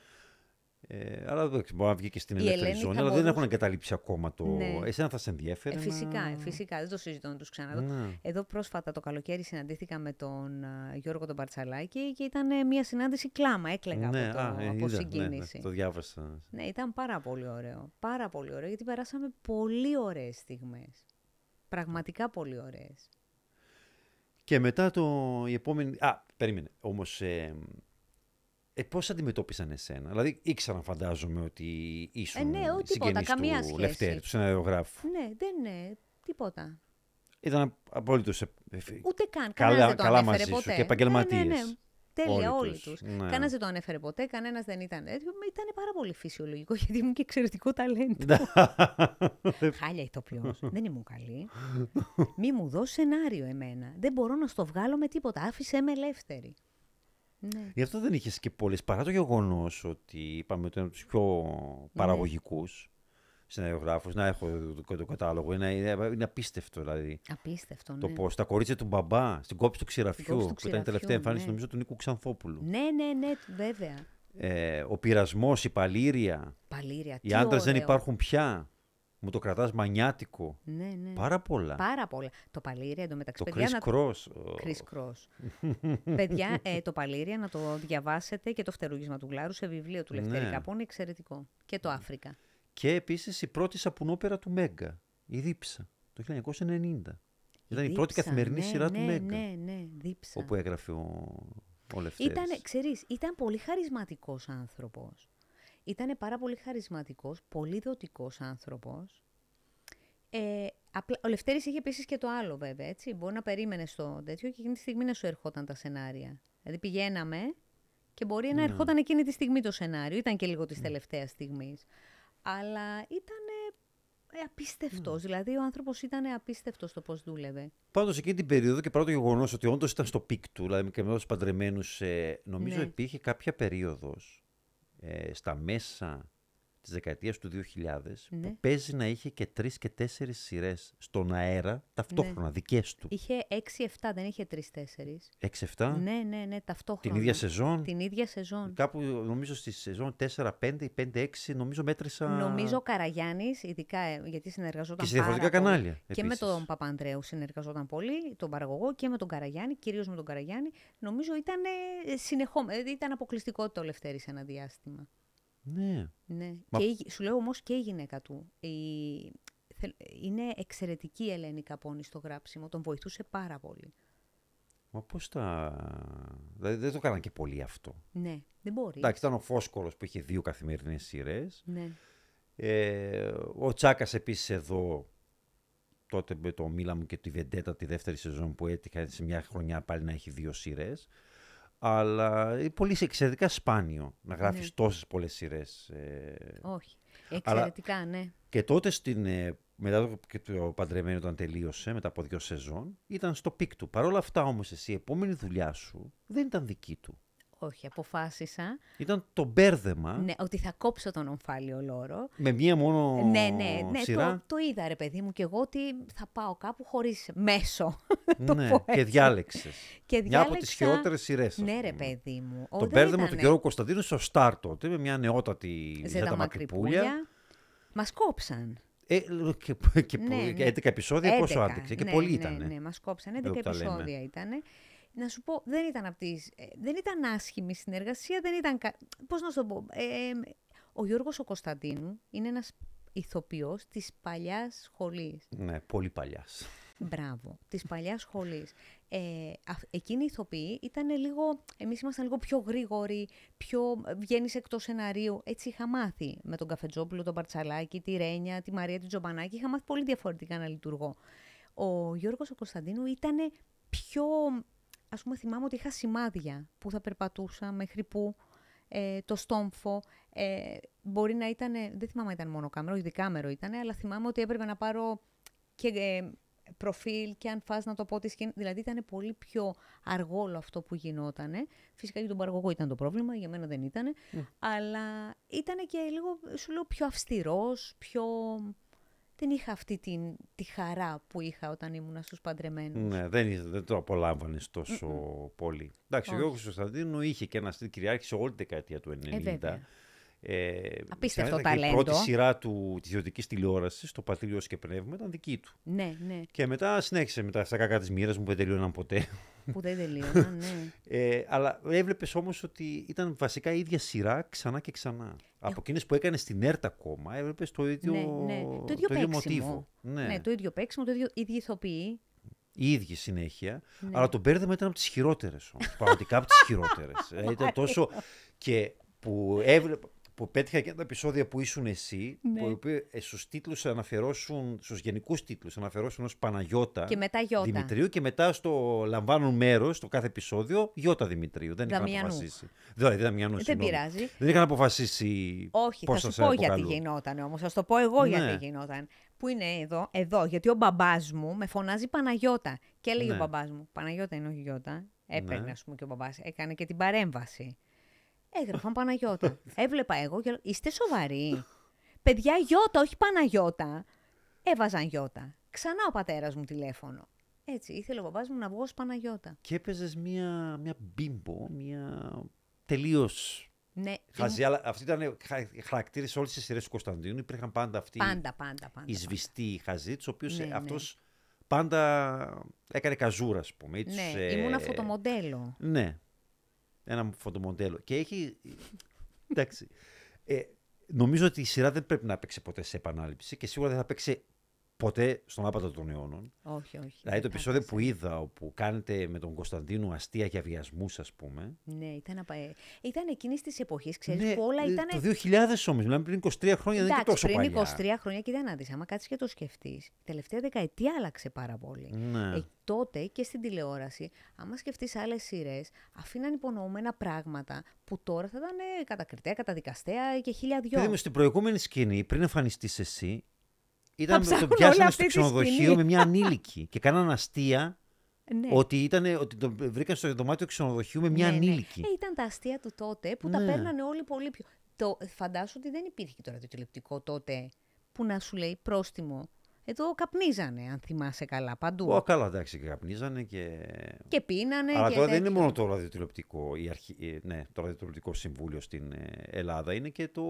Ε, αλλά δεν ξέρω, μπορεί να βγει και στην
Η
ελεύθερη
Ελένη
ζώνη,
θα
αλλά δεν
μπορούσε-
έχουν εγκαταλείψει ακόμα το.
Ναι.
Εσένα θα σε ενδιαφέρει.
Ε, φυσικά,
να...
ε, φυσικά. Δεν το συζητώ να τους ξαναδώ.
Ναι.
Εδώ πρόσφατα το καλοκαίρι συναντήθηκα με τον α, Γιώργο τον Παρτσαλάκη και ήταν ε, μια συνάντηση κλάμα. Έκλαιγα
Ναι,
από, το,
α, ε,
από
είδα, ναι, ναι,
συγκίνηση.
το διάβασα.
Ναι, ήταν πάρα πολύ ωραίο. Πάρα πολύ ωραίο, γιατί περάσαμε πολύ ωραίες στιγμές. Πραγματικά πολύ ωραίες.
Και μετά το, η επόμενη. Α, περίμενε. Όμως. Ε, ε, Πώς αντιμετώπισαν εσένα, Δηλαδή ήξεραν, φαντάζομαι, ότι ήσουν
Ε, ναι, όχι τίποτα,
συγγενής
καμία
του
σχέση.
Λευτέρη, του σεναριογράφου.
Ναι, δεν είναι τίποτα.
Ήταν απόλυτος.
Ούτε καν.
Καλά-
Κανένας δεν το
καλά
ανέφερε
μαζί σου
ποτέ.
και επαγγελματίες.
Ναι, ναι, ναι. Τέλεια,
Όλοι
όλοι,
τους.
τους.
Ναι.
Κανένας δεν το ανέφερε ποτέ, κανένας δεν ήταν τέτοιο. Ήταν πάρα πολύ φυσιολογικό γιατί ήμουν και εξαιρετικό ταλέντο. Χάλια ηθοποιός. δεν ήμουν καλή. Μη μου δώσεις σενάριο εμένα. Δεν μπορώ να στο βγάλω με τίποτα. Άφησε με ελεύθερη. Ναι.
Γι' αυτό δεν είχες και πολλές. Παρά το γεγονός ότι είπαμε ότι είναι από τους πιο παραγωγικούς σεναριογράφους. Να έχω το, το κατάλογο. Είναι, είναι, είναι απίστευτο δηλαδή.
Απίστευτο, ναι.
Το πώς. Τα κορίτσια του μπαμπά στην κόψη του ξηραφιού.
κόψη του
που ήταν η τελευταία
ξηραφιού,
εμφάνιση
ναι.
νομίζω του Νίκου Ξανθόπουλου.
Ναι, ναι, ναι, βέβαια.
Ε, ο πειρασμός, η παλήρια.
Παλήρια.
Οι
τι
άντρες δεν
ωραίο.
υπάρχουν πια. Μου το κρατάς μανιάτικο.
Ναι, ναι.
Πάρα πολλά.
Πάρα πολλά. Το παλήρια εντωμεταξύ.
το
παιδιά,
Chris
να-
Cross.
Chris Cross. Παιδιά, ε, το Παλήρια να το διαβάσετε και το φτερούγισμα του Γλάρου σε βιβλίο του Λευτέρη
Ναι.
Καπών είναι εξαιρετικό. Και το Αφρικα.
Και επίσης η πρώτη σαπουνόπερα του Μέγκα. Η Δίψα. Το 1990. Ήταν η πρώτη
Δίψα,
καθημερινή
ναι,
σειρά του
ναι,
Μέγκα.
Ναι, ναι, δίψα.
Όπου έγραφε ο, ο Λευτέρης.
Ήτανε, ξέρεις, ήταν πολύ χαρισματικός άνθρωπος. Ήταν πάρα πολύ χαρισματικός, πολύ δοτικός άνθρωπος. Ε, απλά, ο Λευτέρης είχε επίσης και το άλλο βέβαια, έτσι. Μπορεί να περίμενε στο τέτοιο και εκείνη τη στιγμή να σου ερχόταν τα σενάρια. Δηλαδή πηγαίναμε και μπορεί να
Ναι.
ερχόταν εκείνη τη στιγμή το σενάριο. Ήταν και λίγο της τελευταίας στιγμής. Αλλά ήταν ε, απίστευτος. Δηλαδή ο άνθρωπος ήταν απίστευτος στο πώς δούλευε.
Πάντως εκείνη την περίοδο και παρά το γεγονός ότι όντως ήταν στο peak του, δηλαδή και με τους παντρεμένους, ε, νομίζω
Ναι.
υπήρχε κάποια περίοδος ε, στα μέσα της δεκαετίας του 2000
Ναι.
που παίζει να είχε και τρεις και τέσσερις σειρές στον αέρα ταυτόχρονα,
Ναι.
δικές του.
Είχε 6-7, δεν είχε 3-4.
6-7,
Ναι, ναι, ναι, ταυτόχρονα.
την ίδια σεζόν;
Την ίδια σεζόν.
Κάπου νομίζω στη σεζόν 4-5 ή 5-6 νομίζω μέτρησα.
Νομίζω ο Καραγιάννης, ειδικά ε, γιατί συνεργαζόταν
Και σε διαφορετικά
πάρα πολύ.
κανάλια,
Και με
επίσης.
τον Παπανδρέου συνεργαζόταν πολύ, τον παραγωγό και με τον Καραγιάννη, κυρίως με τον Καραγιάννη. Νομίζω ήταν ε, συνεχόμενο, δηλαδή ήταν αποκλειστικότητα ο Λευτέρης ένα διάστημα.
Ναι.
Ναι.
Μα-
Και η- σου λέω όμως και η γυναίκα του. Η... θε- Είναι εξαιρετική η Ελένη Καπώνη στο γράψιμο, τον βοηθούσε πάρα πολύ.
Μα πώς τα. Δηλαδή δεν το έκαναν και πολύ αυτό.
Ναι, δεν μπορεί.
Εντάξει, ήταν ο Φόσκορος που είχε δύο καθημερινές σειρές.
Ναι.
Ε, ο Τσάκας επίσης εδώ, τότε με το Μίλαμ και τη Βεντέτα τη δεύτερη σεζόν που έτυχε σε μια χρονιά πάλι να έχει δύο σειρές. Αλλά είναι πολύ εξαιρετικά σπάνιο να γράφεις
Ναι.
τόσες πολλές σειρές. Ε,
Όχι. Εξαιρετικά, ναι.
και τότε στην, ε, μετά το, και το παντρεμένο όταν τελείωσε, μετά από δύο σεζόν, ήταν στο peak του. Παρ' όλα αυτά όμως εσύ, η επόμενη δουλειά σου δεν ήταν δική του.
Όχι, αποφάσισα
Ήταν το μπέρδεμα
ναι, ότι θα κόψω τον ομφάλιο λώρο.
με μία μόνο
Ναι, ναι, ναι,
σειρά.
το, το είδα ρε παιδί μου και εγώ ότι θα πάω κάπου χωρίς μέσο. το
ναι,
πω
και
έτσι.
διάλεξες.
Και
Μια από τις
διάλεξα-
χειρότερες σειρές. ας
Ναι ρε
πούμε.
παιδί μου. Ο,
Το
δεν
μπέρδεμα του
ήτανε
Γιώργου Κωνσταντίνου στο Σταρ τότε, με μια νεότατη
Ζέτα
Ζέτα Μακρυπούλια.
Μακρυπούλια. Μας κόψαν.
Ε, και, και,
Ναι, ναι.
11 επεισόδια πόσο
11,
άντεξε. Και
ναι,
πολλοί
ναι,
ήταν.
Ναι, μας κόψαν. 11
Εδώ που τα λέμε.
επεισόδια ήταν. Να σου πω, δεν ήταν, από τις, ε, δεν ήταν άσχημη συνεργασία, δεν ήταν... κα- Πώς να σου το πω. ε, ε, ο Γιώργος ο Κωνσταντίνου είναι ένας ηθοποιός της παλιάς σχολής.
Ναι, πολύ παλιάς.
Μπράβο, της παλιάς σχολής. Ε, α- εκείνοι οι ηθοποιοί ήταν λίγο. Εμείς ήμασταν λίγο πιο γρήγοροι, πιο. βγαίνεις εκτός σεναρίου. Έτσι είχα μάθει με τον Καφετζόπουλο, τον Παρτσαλάκη, τη Ρένια, τη Μαρία την Τζομπανάκη. Είχα μάθει πολύ διαφορετικά να λειτουργώ. Ο Γιώργος ο Κωνσταντίνου ήταν πιο. Α πούμε, θυμάμαι ότι είχα σημάδια που θα περπατούσα μέχρι που. Ε, το στόμφο. Ε, μπορεί να ήταν. Δεν θυμάμαι αν ήταν μόνο κάμερο, όχι δικάμερο ήταν, αλλά θυμάμαι ότι έπρεπε να πάρω και ε, προφίλ και αν φας να το πω τη σκηνή. Δηλαδή ήταν πολύ πιο αργό όλο αυτό που γινότανε. Φυσικά για τον παραγωγό ήταν το πρόβλημα, για μένα δεν ήταν. Αλλά ήταν και λίγο, σου λέω, πιο αυστηρός, πιο... Δεν είχα αυτή την, τη χαρά που είχα όταν ήμουν στους παντρεμένους.
Ναι, δεν, ήθελε- δεν το απολάμβανες τόσο πολύ. Εντάξει, ο
Όχι.
Γιώργος Κωνσταντίνου είχε και ένα στυλ κυριάρχησε όλη την δεκαετία του 90.
Ε, βέβαια.
Ε,
Απίστευτο
ήταν και Η
ταλέντο.
πρώτη σειρά του της ιδιωτικής τηλεόρασης, το Πατρίλιος και Πνεύμα, ήταν δική του.
Ναι, ναι,
Και μετά συνέχισε με τα στα κακά της μοίρας μου που δεν τελείωναν ποτέ.
που δεν τελείωνα, ναι.
Ε, αλλά έβλεπες όμως ότι ήταν βασικά η ίδια σειρά ξανά και ξανά. Από εκείνες που έκανε στην ΕΡΤ ακόμα, έβλεπες το ίδιο,
ναι, ναι. Το ίδιο παίξιμο.
μοτίβο. Ναι.
ναι. το ίδιο παίξιμο, το ίδιο ίδιοι ηθοποιοί.
Η ίδια συνέχεια.
Ναι.
Αλλά το μπέρδεμα ήταν από τις χειρότερες όμως. Πραγματικά από τις χειρότερες. ήταν τόσο. και που έβλεπα. Που πέτυχα και τα επεισόδια που ήσουν εσύ,
Ναι.
που είπε στους τίτλους αναφερόσουν, στους γενικούς τίτλους αναφερόσουν ως Παναγιώτα
Και μετά Γιώτα.
Δημητρίου και μετά στο λαμβάνουν μέρος στο κάθε επεισόδιο Γιώτα Δημητρίου. Δεν είχαν
Δαμιανούς.
αποφασίσει. Δηλαδή, Δαμιανούς,
Δεν
συγγνώμη.
πειράζει.
Δεν είχαν αποφασίσει.
Όχι,
πώς
θα
σε
σου πω γιατί
αποκαλούν.
γινόταν όμως. Θα σου το πω εγώ
Ναι.
γιατί γινόταν. Που είναι εδώ, εδώ, γιατί ο μπαμπάς μου με φωνάζει Παναγιώτα. Και έλεγε
Ναι.
ο μπαμπάς μου, Παναγιώτα είναι όχι Γιώτα. Έπαιρνε,
Ναι.
ας πούμε, και ο μπαμπάς. Έκανε και την παρέμβαση. Έγραφαν Παναγιώτα. Έβλεπα εγώ και λέω, Είστε σοβαροί. Παιδιά, Γιώτα, όχι Παναγιώτα. Έβαζαν Γιώτα. Ξανά ο πατέρας μου τηλέφωνο. Έτσι, ήθελε ο μπαμπάς μου να βγω ως Παναγιώτα.
Και έπαιζες μια, μια μπίμπο, μια τελείως
Ναι,
χαζή. Αλλά αυτή ήταν χαρακτήρες όλε τι σειρέ του Κωνσταντίνου. Υπήρχαν πάντα αυτοί
πάντα, πάντα, πάντα.
οι σβηστοί χαζοί, του οποίου
Ναι, ναι.
αυτός πάντα έκανε καζούρα, ας πούμε. ή τους,
Ναι,
ε,
ήμουνα φωτομοντέλο.
Ναι. Ένα φωτομοντέλο. Και έχει. Εντάξει. Ε, νομίζω ότι η σειρά δεν πρέπει να παίξει ποτέ σε επανάληψη και σίγουρα δεν θα παίξει ποτέ στον άπατο των αιώνων.
Όχι, όχι.
Δηλαδή το
δεν
επεισόδιο
θα
που είδα όπου κάνετε με τον Κωνσταντίνο αστεία για βιασμούς, ας πούμε.
Ναι, ήταν, απα... ε, ήταν εκείνης της εποχής, ξέρεις
Ναι,
που όλα
ε,
ήταν.
Το 2000 όμως, μιλάμε πριν 23 χρόνια, δεν είναι και τόσο
πριν
παλιά.
23 χρόνια, κοίτα να δεις, άμα κάτσεις και το σκεφτείς. Η τελευταία δεκαετία άλλαξε πάρα πολύ.
Ναι.
Ε, τότε και στην τηλεόραση, άμα σκεφτείς άλλες σειρές, αφήναν υπονοούμενα πράγματα που τώρα θα ήταν ε, κατακριτέα, καταδικαστέα και χίλια δυο.
Παιδί μου, στην προηγούμενη σκηνή, πριν εμφανιστείς εσύ, ήταν
ψάχνουν
τον πιάσανε
όλα
στο
αυτή τη
ξενοδοχείο
σκηνή.
με μια ανήλικη και κάναν αστεία
ναι.
ότι, ήταν, ότι τον βρήκαν στο δωμάτιο ξενοδοχείου με μια
Ναι, ναι.
ανήλικη.
Ε, ήταν τα αστεία του τότε που τα
Ναι.
παίρνανε όλοι πολύ πιο. Το, φαντάσου ότι δεν υπήρχε το ραδιοτηλεπτικό τότε που να σου λέει πρόστιμο. Εδώ καπνίζανε, αν θυμάσαι καλά, παντού.
Ω, καλά, εντάξει, και καπνίζανε και.
Και πίνανε.
Αλλά
και
τώρα δεν είναι
τέτοιο.
μόνο το ραδιοτηλεοπτικό, η αρχή, ε, ναι, το ραδιοτηλεοπτικό συμβούλιο στην ε, Ελλάδα, είναι και το,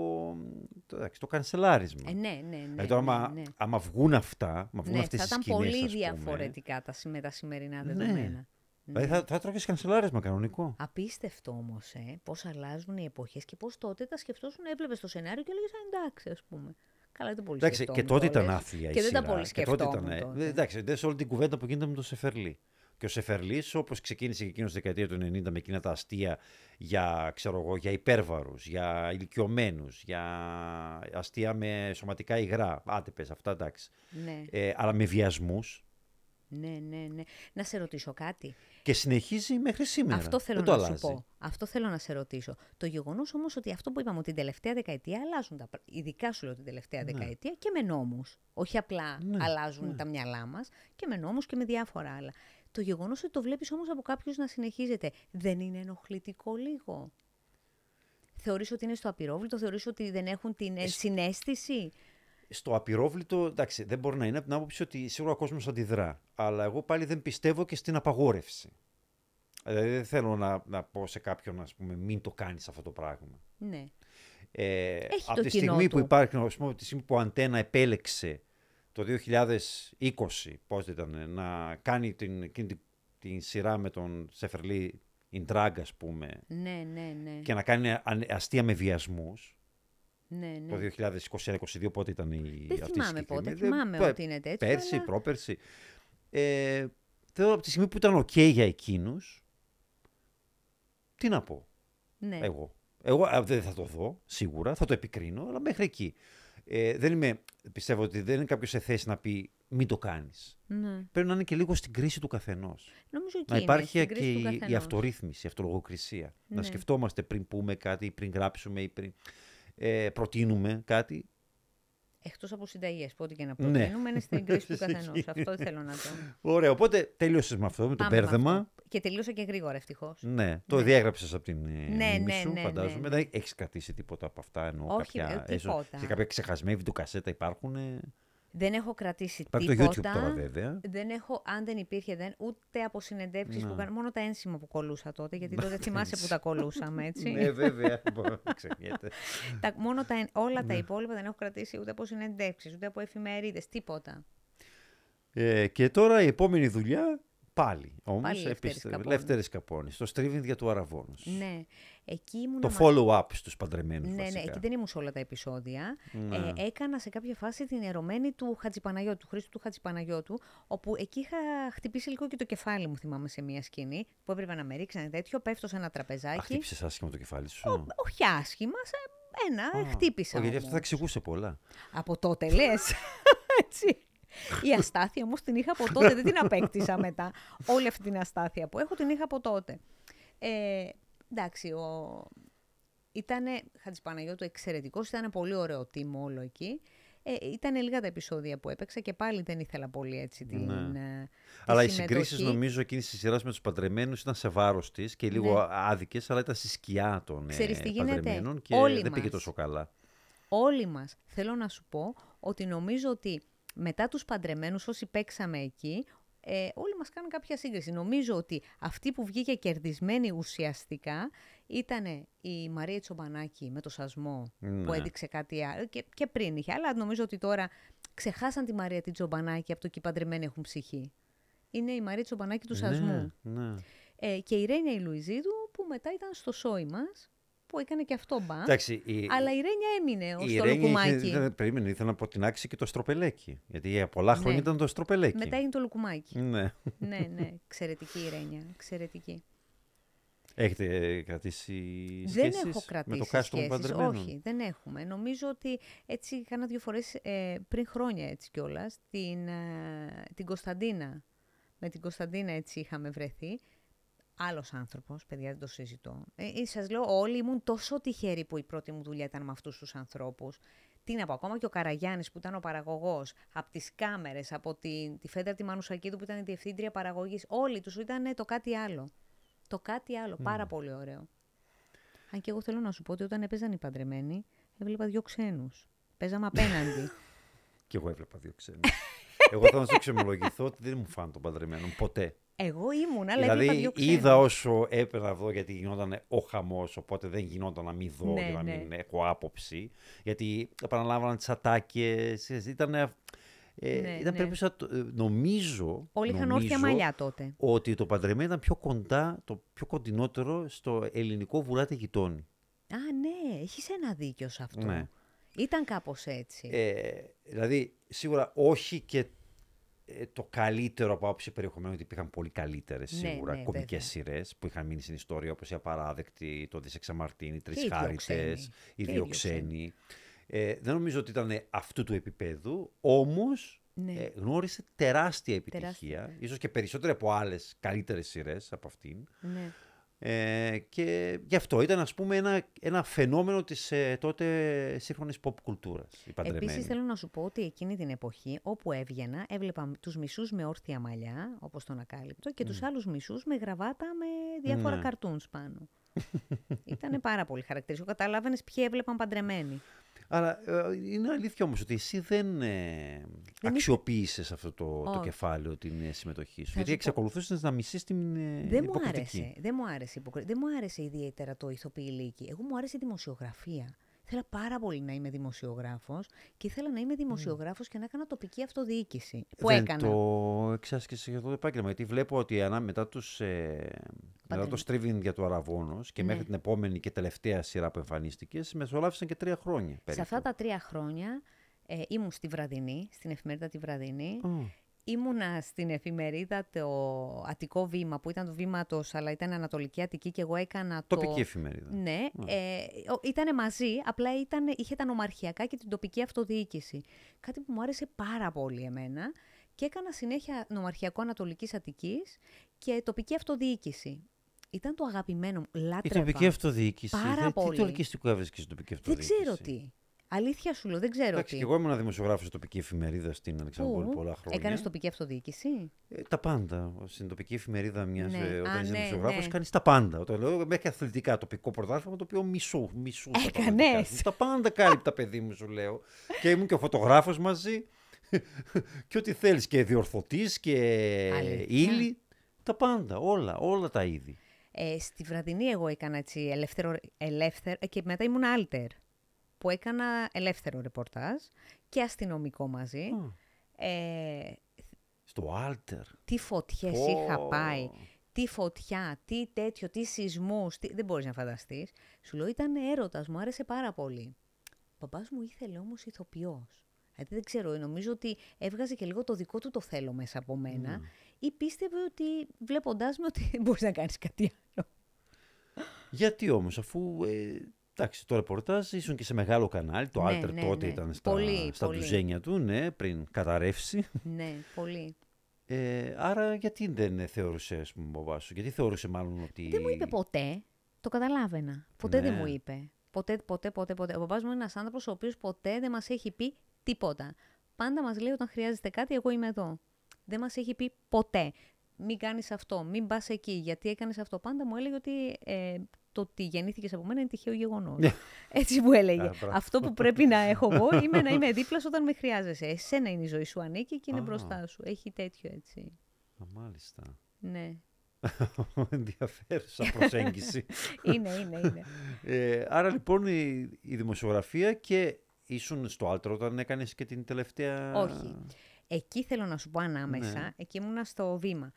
το, εντάξει, το κανσελάρισμα.
Ε, ναι, ναι, ναι.
Δηλαδή τώρα,
ναι,
άμα,
ναι.
άμα βγουν αυτά, άμα βγουν
Ναι,
αυτές
θα
οι
ήταν
σκηνές,
πολύ
ας πούμε,
διαφορετικά τα, με τα σημερινά
Ναι.
δεδομένα.
Δηλαδή θα, θα τρώγες κανσελάρισμα κανονικό.
Απίστευτο όμως, ε, πώς αλλάζουν οι εποχές και πώς τότε τα σκεφτόσουν, έβλεπες το σενάριο και έλεγες εντάξει, ας πούμε. Καλά, δεν πολύ
Εντάξει, και
σκεφτόμουν
τότε ήταν
κιόλας.
άθλια η
Και δεν τα
σειρά.
πολύ
Και τότε
σκεφτόμουν.
ήταν, ε,
τότε.
Εντάξει, δες όλη την κουβέντα που γίνεται με τον Σεφερλί. Και ο Σεφερλής, όπως ξεκίνησε και εκείνος στη δεκαετία του 90 με εκείνα τα αστεία για, ξέρω εγώ, για υπέρβαρους, για ηλικιωμένους, για αστεία με σωματικά υγρά. Άντε πες, αυτά εντάξει.
Ναι,
Ε, αλλά με βιασμούς.
Ναι, ναι, ναι. Να σε ρωτήσω κάτι.
Και συνεχίζει μέχρι σήμερα.
Αυτό θέλω
Δεν
να
το
σου
αλλάζει.
πω. Αυτό θέλω να σε ρωτήσω. Το γεγονός όμως ότι αυτό που είπαμε ότι την τελευταία δεκαετία αλλάζουν τα πράγματα. Ειδικά σου λέω την τελευταία δεκαετία και με νόμους. Όχι απλά
Ναι,
αλλάζουν
ναι.
τα μυαλά μας και με νόμους και με διάφορα άλλα. Το γεγονός ότι το βλέπεις όμως από κάποιους να συνεχίζεται δεν είναι ενοχλητικό λίγο; Θεωρείς ότι είναι στο απειρόβλητο, θεωρείς ότι δεν έχουν την
Ε,
συνέστηση;
Στο απειρόβλητο, εντάξει, δεν μπορεί να είναι από την άποψη ότι σίγουρα ο κόσμος αντιδρά. Αλλά εγώ πάλι δεν πιστεύω και στην απαγόρευση. Δηλαδή δεν θέλω να, να πω σε κάποιον, ας πούμε, μην το κάνεις αυτό το πράγμα.
Ναι.
Ε,
Έχει
από
το
τη
κοινό
στιγμή
του.
που υπάρχει, ας πούμε, από τη στιγμή που ο Αντένα επέλεξε το 2020, πώς ήταν, να κάνει την, εκείνη την, την σειρά με τον Σεφερλί Ιντράγκ, ας πούμε,
Ναι, ναι, ναι.
και να κάνει α- αστεία με βιασμούς,
ναι, ναι.
το 2021-2022 πότε ήταν η
Δεν
αυτή η
θυμάμαι πότε,
συγκεκριμένη.
θυμάμαι
πε-
ότι είναι τέτοιο,
Πέρσι,
αλλά-
πρόπερσι. Ε, θεωρώ από τη στιγμή που ήταν οκ για εκείνους, τι να πω
Ναι.
εγώ. Εγώ α, δεν θα το δω, σίγουρα, θα το επικρίνω, αλλά μέχρι εκεί. Ε, δεν είμαι, πιστεύω ότι δεν είναι κάποιος σε θέση να πει μην το κάνεις.
ναι.
Πρέπει να είναι και λίγο στην κρίση του καθενός.
Νομίζω εκεί
Να
είναι,
υπάρχει
στην
και
κρίση του
η, η
καθενός.
αυτορύθμιση, η αυτολογοκρισία. Να
Ναι.
σκεφτόμαστε πριν πούμε κάτι ή πριν γράψουμε ή πριν ε, προτείνουμε κάτι.
Εκτός από συνταγές, πότε και να
Ναι.
προτείνουμε, είναι στην κρίση του καθενός. Αυτό θέλω να το.
Ωραία, οπότε τέλειωσες με αυτό, με το
Πάμε με
μπέρδεμα.
αυτό. Και τελείωσα και γρήγορα, ευτυχώς.
Ναι, το
Ναι.
διέγραψες από την ε,
Ναι,
μνήμη
ναι,
σου,
ναι,
φαντάζομαι.
ναι, ναι.
Δεν έχεις κρατήσει τίποτα από αυτά, εννοώ
Όχι,
κάποια,
ε,
ίσως
τίποτα.
και κάποια ξεχασμένη βιντεοκασέτα υπάρχουν. Ε.
Δεν έχω κρατήσει
Υπάρχει το
τίποτα.
YouTube τώρα βέβαια.
Δεν έχω, αν δεν υπήρχε, δεν, ούτε από συνεντεύξεις
Ναι.
που κάνω. Μόνο τα ένσημα που κολούσα τότε, γιατί τότε θυμάσαι που τα κολούσαμε, έτσι.
ναι, βέβαια. Μπορεί να ξεχνιέται.
τα, μόνο τα, εν- όλα
Ναι.
τα υπόλοιπα δεν έχω κρατήσει ούτε από συνεντεύξεις, ούτε από εφημερίδες, τίποτα.
Ε, και τώρα η επόμενη δουλειά πάλι. Όμως,
Πάλι Λευτέρης
επίσης,
Καπώνης.
Λευτέρης Καπώνης. Το streaming για του Αραβόνος.
Ναι. Εκεί ήμουν.
Το follow-up στους παντρεμένους
Ναι, ναι,
βασικά.
εκεί δεν ήμουν σε όλα τα επεισόδια.
Ναι.
Ε, έκανα σε κάποια φάση την ερωμένη του Χατζηπαναγιώτου, του Χρήστου του Χατζηπαναγιώτου, όπου εκεί είχα χτυπήσει λίγο και το κεφάλι μου, θυμάμαι, σε μια σκηνή, που έπρεπε να με ρίξει ένα τέτοιο, πέφτω σε ένα
Α,
τραπεζάκι.
χτύπησες άσχημα το κεφάλι σου.
Όχι άσχημα, σε ένα,
Α,
χτύπησα.
όχι, Γιατί αυτό θα
όμως.
εξηγούσε πολλά.
Από τότε λες. Έτσι. Η αστάθεια όμως την είχα από τότε, δεν την απέκτησα μετά. Όλη αυτή την αστάθεια που έχω την είχα από τότε. Ε, εντάξει, ο... ήτανε Χατζηπαναγιώτου εξαιρετικός, ήταν ένα πολύ ωραίο team όλο εκεί. Ε, ήταν λίγα τα επεισόδια που έπαιξα και πάλι δεν ήθελα πολύ έτσι την,
Ναι.
ε, τη
Αλλά οι
συμμετοχή.
συγκρίσεις νομίζω εκείνης της σειράς με τους παντρεμένους ήταν σε βάρος της και λίγο
Ναι.
άδικες, αλλά ήταν στη σκιά των ε,
Ξέρεις τι γίνεται;
παντρεμένων και
Όλοι
δεν πήγε
μας.
τόσο καλά.
όλοι μας, θέλω να σου πω, ότι νομίζω ότι μετά τους παντρεμένους όσοι παίξαμε εκεί, ε, όλοι μας κάνουν κάποια σύγκριση. Νομίζω ότι αυτή που βγήκε κερδισμένη ουσιαστικά ήταν η Μαρία Τσομπανάκη με το σασμό που
Ναι.
έδειξε κάτι άλλο και, και πριν είχε. Αλλά νομίζω ότι τώρα ξεχάσαν τη Μαρία την Τσομπανάκη από το και οι παντρεμένοι έχουν ψυχή. Είναι η Μαρία Τσομπανάκη του σασμού.
Ναι, ναι.
Ε, και η Ρένια η Λουιζίδου που μετά ήταν στο σόι μας, που έκανε και αυτό μπα.
Εντάξει, η,
Αλλά η Ρένια έμεινε ως
η
το
Ρένια
λουκουμάκι.
είχε- δεν- περίμενε, ήθελα να αποτινάξει και το στροπελέκι. Γιατί για πολλά χρόνια
Ναι.
ήταν το στροπελέκι.
Μετά έγινε το λουκουμάκι.
Ναι.
ναι, ναι. Εξαιρετική η Ρένια. Εξαιρετική.
Έχετε ε, κρατήσει
δεν
σχέσεις
έχω κρατήσει
με το κάστρο των
σχέσεις.
παντρεμένων;
Όχι, δεν έχουμε. Νομίζω ότι έτσι κάνα δύο φορές ε, πριν χρόνια έτσι κιόλας, την, ε, την Κωνσταντίνα. Με την Κωνσταντίνα έτσι είχαμε βρεθεί. Άλλος άνθρωπος, παιδιά δεν το συζητώ. Ε, ε, σας λέω όλοι ήμουν τόσο τυχεροί που η πρώτη μου δουλειά ήταν με αυτούς τους ανθρώπους. Τι να πω, ακόμα και ο Καραγιάννης που ήταν ο παραγωγός, από τις κάμερες, από τη, τη Φέντρα τη Μανουσακίδου που ήταν η διευθύντρια παραγωγής, όλοι τους ήταν το κάτι άλλο. Το κάτι άλλο, πάρα πολύ ωραίο. Αν και εγώ θέλω να σου πω ότι όταν έπαιζαν οι παντρεμένοι, έβλεπα δύο ξένους. Παίζαμε απέναντι.
Και εγώ έβλεπα δύο ξένους. εγώ θα να σου εξομολογηθώ ότι δεν μου φάνηκε των παντρεμένων ποτέ.
Εγώ ήμουν, αλλά έβλεπα
δηλαδή
δύο ξένους.
είδα όσο έπαιρνα να δω γιατί γινόταν ο χαμός, οπότε δεν γινόταν να μην δω
Ναι,
και να
ναι.
μην έχω άποψη. Γιατί επαναλάμβαναν τις ατάκες. Ήταν, ε,
Ναι,
ήταν
ναι.
περίπου σαν το- ε, νομίζω,
Όλοι είχαν
νομίζω
όρθια μαλλιά τότε.
ότι το παντρεμένο ήταν πιο κοντά, το πιο κοντινότερο στο ελληνικό βουλάτε γειτόνι.
Α, ναι, έχεις ένα δίκιο σε αυτό.
Ναι.
Ήταν κάπως έτσι.
Ε, δηλαδή, σίγουρα όχι και ε, το καλύτερο από άποψη περιεχομένου, γιατί υπήρχαν πολύ καλύτερες
Ναι,
σίγουρα
ναι,
κομικές
βέβαια.
σειρές που είχαν μείνει στην ιστορία, όπως η Απαράδεκτη, το Δισεξαμαρτίνη, οι Τρεις
οι
Χάριτες,
Διοξένοι.
οι
Και οι
Διοξένοι. Ε, δεν νομίζω ότι ήταν αυτού του επίπεδου, όμως
Ναι.
ε, γνώρισε τεράστια
Τεράστια.
επιτυχία, ίσως και περισσότερη από άλλες καλύτερες σειρές από αυτήν.
ναι.
Ε, και γι' αυτό ήταν ας πούμε ένα, ένα φαινόμενο της ε, τότε σύγχρονης pop κουλτούρας, η παντρεμένη.
Επίσης θέλω να σου πω ότι εκείνη την εποχή όπου έβγαινα έβλεπα τους μισούς με όρθια μαλλιά, όπως τον ακάλυπτο, και τους άλλους μισούς με γραβάτα με διάφορα
Ναι.
καρτούνς πάνω. Ήταν πάρα πολύ χαρακτηριστικό. Καταλάβαινε ποιοι έβλεπαν παντρεμένοι.
Αλλά ε, είναι αλήθεια όμως ότι εσύ δεν, ε,
Δεν
αξιοποίησες αυτό το, το
Όχι.
κεφάλαιο την ε, συμμετοχή σου.
Θα
γιατί
σου πω.
εξακολουθούσες να μισείς την ε,
Δεν μου
υποκριτική.
άρεσε. Δεν μου άρεσε, η υποκρι- δεν μου άρεσε ιδιαίτερα το ηθοποιηλίκη. Εγώ μου άρεσε η δημοσιογραφία. Ήθελα πάρα πολύ να είμαι δημοσιογράφος και ήθελα να είμαι δημοσιογράφος και να έκανα τοπική αυτοδιοίκηση. Που
δεν
έκανα;
το εξάσκησε για αυτό το επάγγελμα. Γιατί βλέπω ότι ανά, μετά, τους, ε, μετά το streaming για το Αραβόνος και
Ναι.
μέχρι την επόμενη και τελευταία σειρά που εμφανίστηκες, μεσολάβησαν και τρία χρόνια.
Σε
περίπου.
αυτά τα τρία χρόνια ε, ήμουν στη Βραδινή, στην εφημερίδα τη Βραδινή.
Α,
Ήμουνα στην εφημερίδα το Αττικό Βήμα, που ήταν το βήματος, αλλά ήταν Ανατολική Αττική και εγώ έκανα το...
Τοπική εφημερίδα.
Ναι, ε, ήταν μαζί, απλά ήταν, είχε τα νομαρχιακά και την τοπική αυτοδιοίκηση. Κάτι που μου άρεσε πάρα πολύ εμένα και έκανα συνέχεια νομαρχιακό Ανατολικής Αττικής και τοπική αυτοδιοίκηση. Ήταν το αγαπημένο μου. Λάτρευα.
Η τοπική αυτοδιοίκηση.
Πάρα
δεν,
πολύ.
Τι το ελκυστικό έβρισκε στην τοπική
Δεν
αυτοδιοίκηση.
ξέρω τι. Αλήθεια σου λέω, δεν ξέρω
Εντάξει,
τι.
και εγώ ήμουν δημοσιογράφος στην τοπική εφημερίδα στην Αλεξανδρούπολη πολλά χρόνια.
Έκανες τοπική αυτοδιοίκηση;
Ε, τα πάντα. Στην τοπική εφημερίδα μιας
Ναι.
ε, όταν
Α,
είσαι
ναι,
δημοσιογράφος,
ναι.
κάνεις τα πάντα. Όταν λέω μέχρι αθλητικά τοπικό πρωτάθλημα, το οποίο μισού. μισού τα
Έκανες.
πραγματικά. Τα πάντα κάλυπτα, παιδί μου, σου λέω. και ήμουν και ο φωτογράφος μαζί. και ό,τι θέλεις. Και διορθωτής και
Αλήθεια.
ύλη. Τα πάντα. Όλα. Όλα τα είδη.
Ε, στη βραδινή εγώ έκανα έτσι ελεύθερο, ελεύθερο ε, και μετά ήμουν alter που έκανα ελεύθερο ρεπορτάζ και αστυνομικό μαζί.
Α,
Ε,
Στο Άλτερ.
τι φωτιές
Πω.
είχα πάει, τι φωτιά, τι τέτοιο, τι σεισμούς, τι... δεν μπορείς να φανταστείς. Σου λέω ήταν έρωτας, μου άρεσε πάρα πολύ. Ο μπαμπάς μου ήθελε όμως ηθοποιός. Γιατί δεν ξέρω, νομίζω ότι έβγαζε και λίγο το δικό του το θέλω μέσα από μένα ή πίστευε ότι βλέποντάς με ότι δεν μπορείς να κάνεις κάτι άλλο.
Γιατί όμως, αφού ε, εντάξει, το ρεπορτάζ ήσουν και σε μεγάλο κανάλι, το
Ναι,
Alter
ναι,
τότε
ναι.
ήταν στα,
Πολύ,
στα
πολύ.
ντουζένια του, ναι, πριν καταρρεύσει.
ναι, πολύ.
Ε, άρα γιατί δεν θεωρούσε, ας πούμε, ο μπαμπάς σου, γιατί θεωρούσε μάλλον ότι...
Δεν μου είπε ποτέ. Το καταλάβαινα. Ποτέ δεν
Ναι.
μου είπε. Ποτέ, ποτέ, ποτέ, ποτέ. Ο παπάς μου είναι ένας άνθρωπος ο οποίος ποτέ δεν μας έχει πει τίποτα. Πάντα μας λέει όταν χρειάζεται κάτι, εγώ είμαι εδώ. Δεν μας έχει πει ποτέ. Μην κάνεις αυτό, μην πας εκεί, γιατί έκανες αυτό. Πάντα μου έλεγε ότι ε, το ότι γεννήθηκες από μένα είναι τυχαίο γεγονός. Έτσι μου έλεγε.
Α, μπράβο.
αυτό που πρέπει να έχω εγώ είμαι να είμαι δίπλα σου όταν με χρειάζεσαι. Εσένα είναι η ζωή σου ανήκει και είναι
Α.
μπροστά σου. Έχει τέτοιο έτσι.
Α, μάλιστα.
Ναι.
Ενδιαφέρουσα προσέγγιση.
είναι, είναι, είναι.
ε, άρα λοιπόν η, η δημοσιογραφία και ήσουν στο Άλτερ όταν έκανες και την τελευταία...
Όχι. Εκεί θέλω να σου πω ανάμεσα,
Ναι.
εκεί ήμουνα στο βήμα.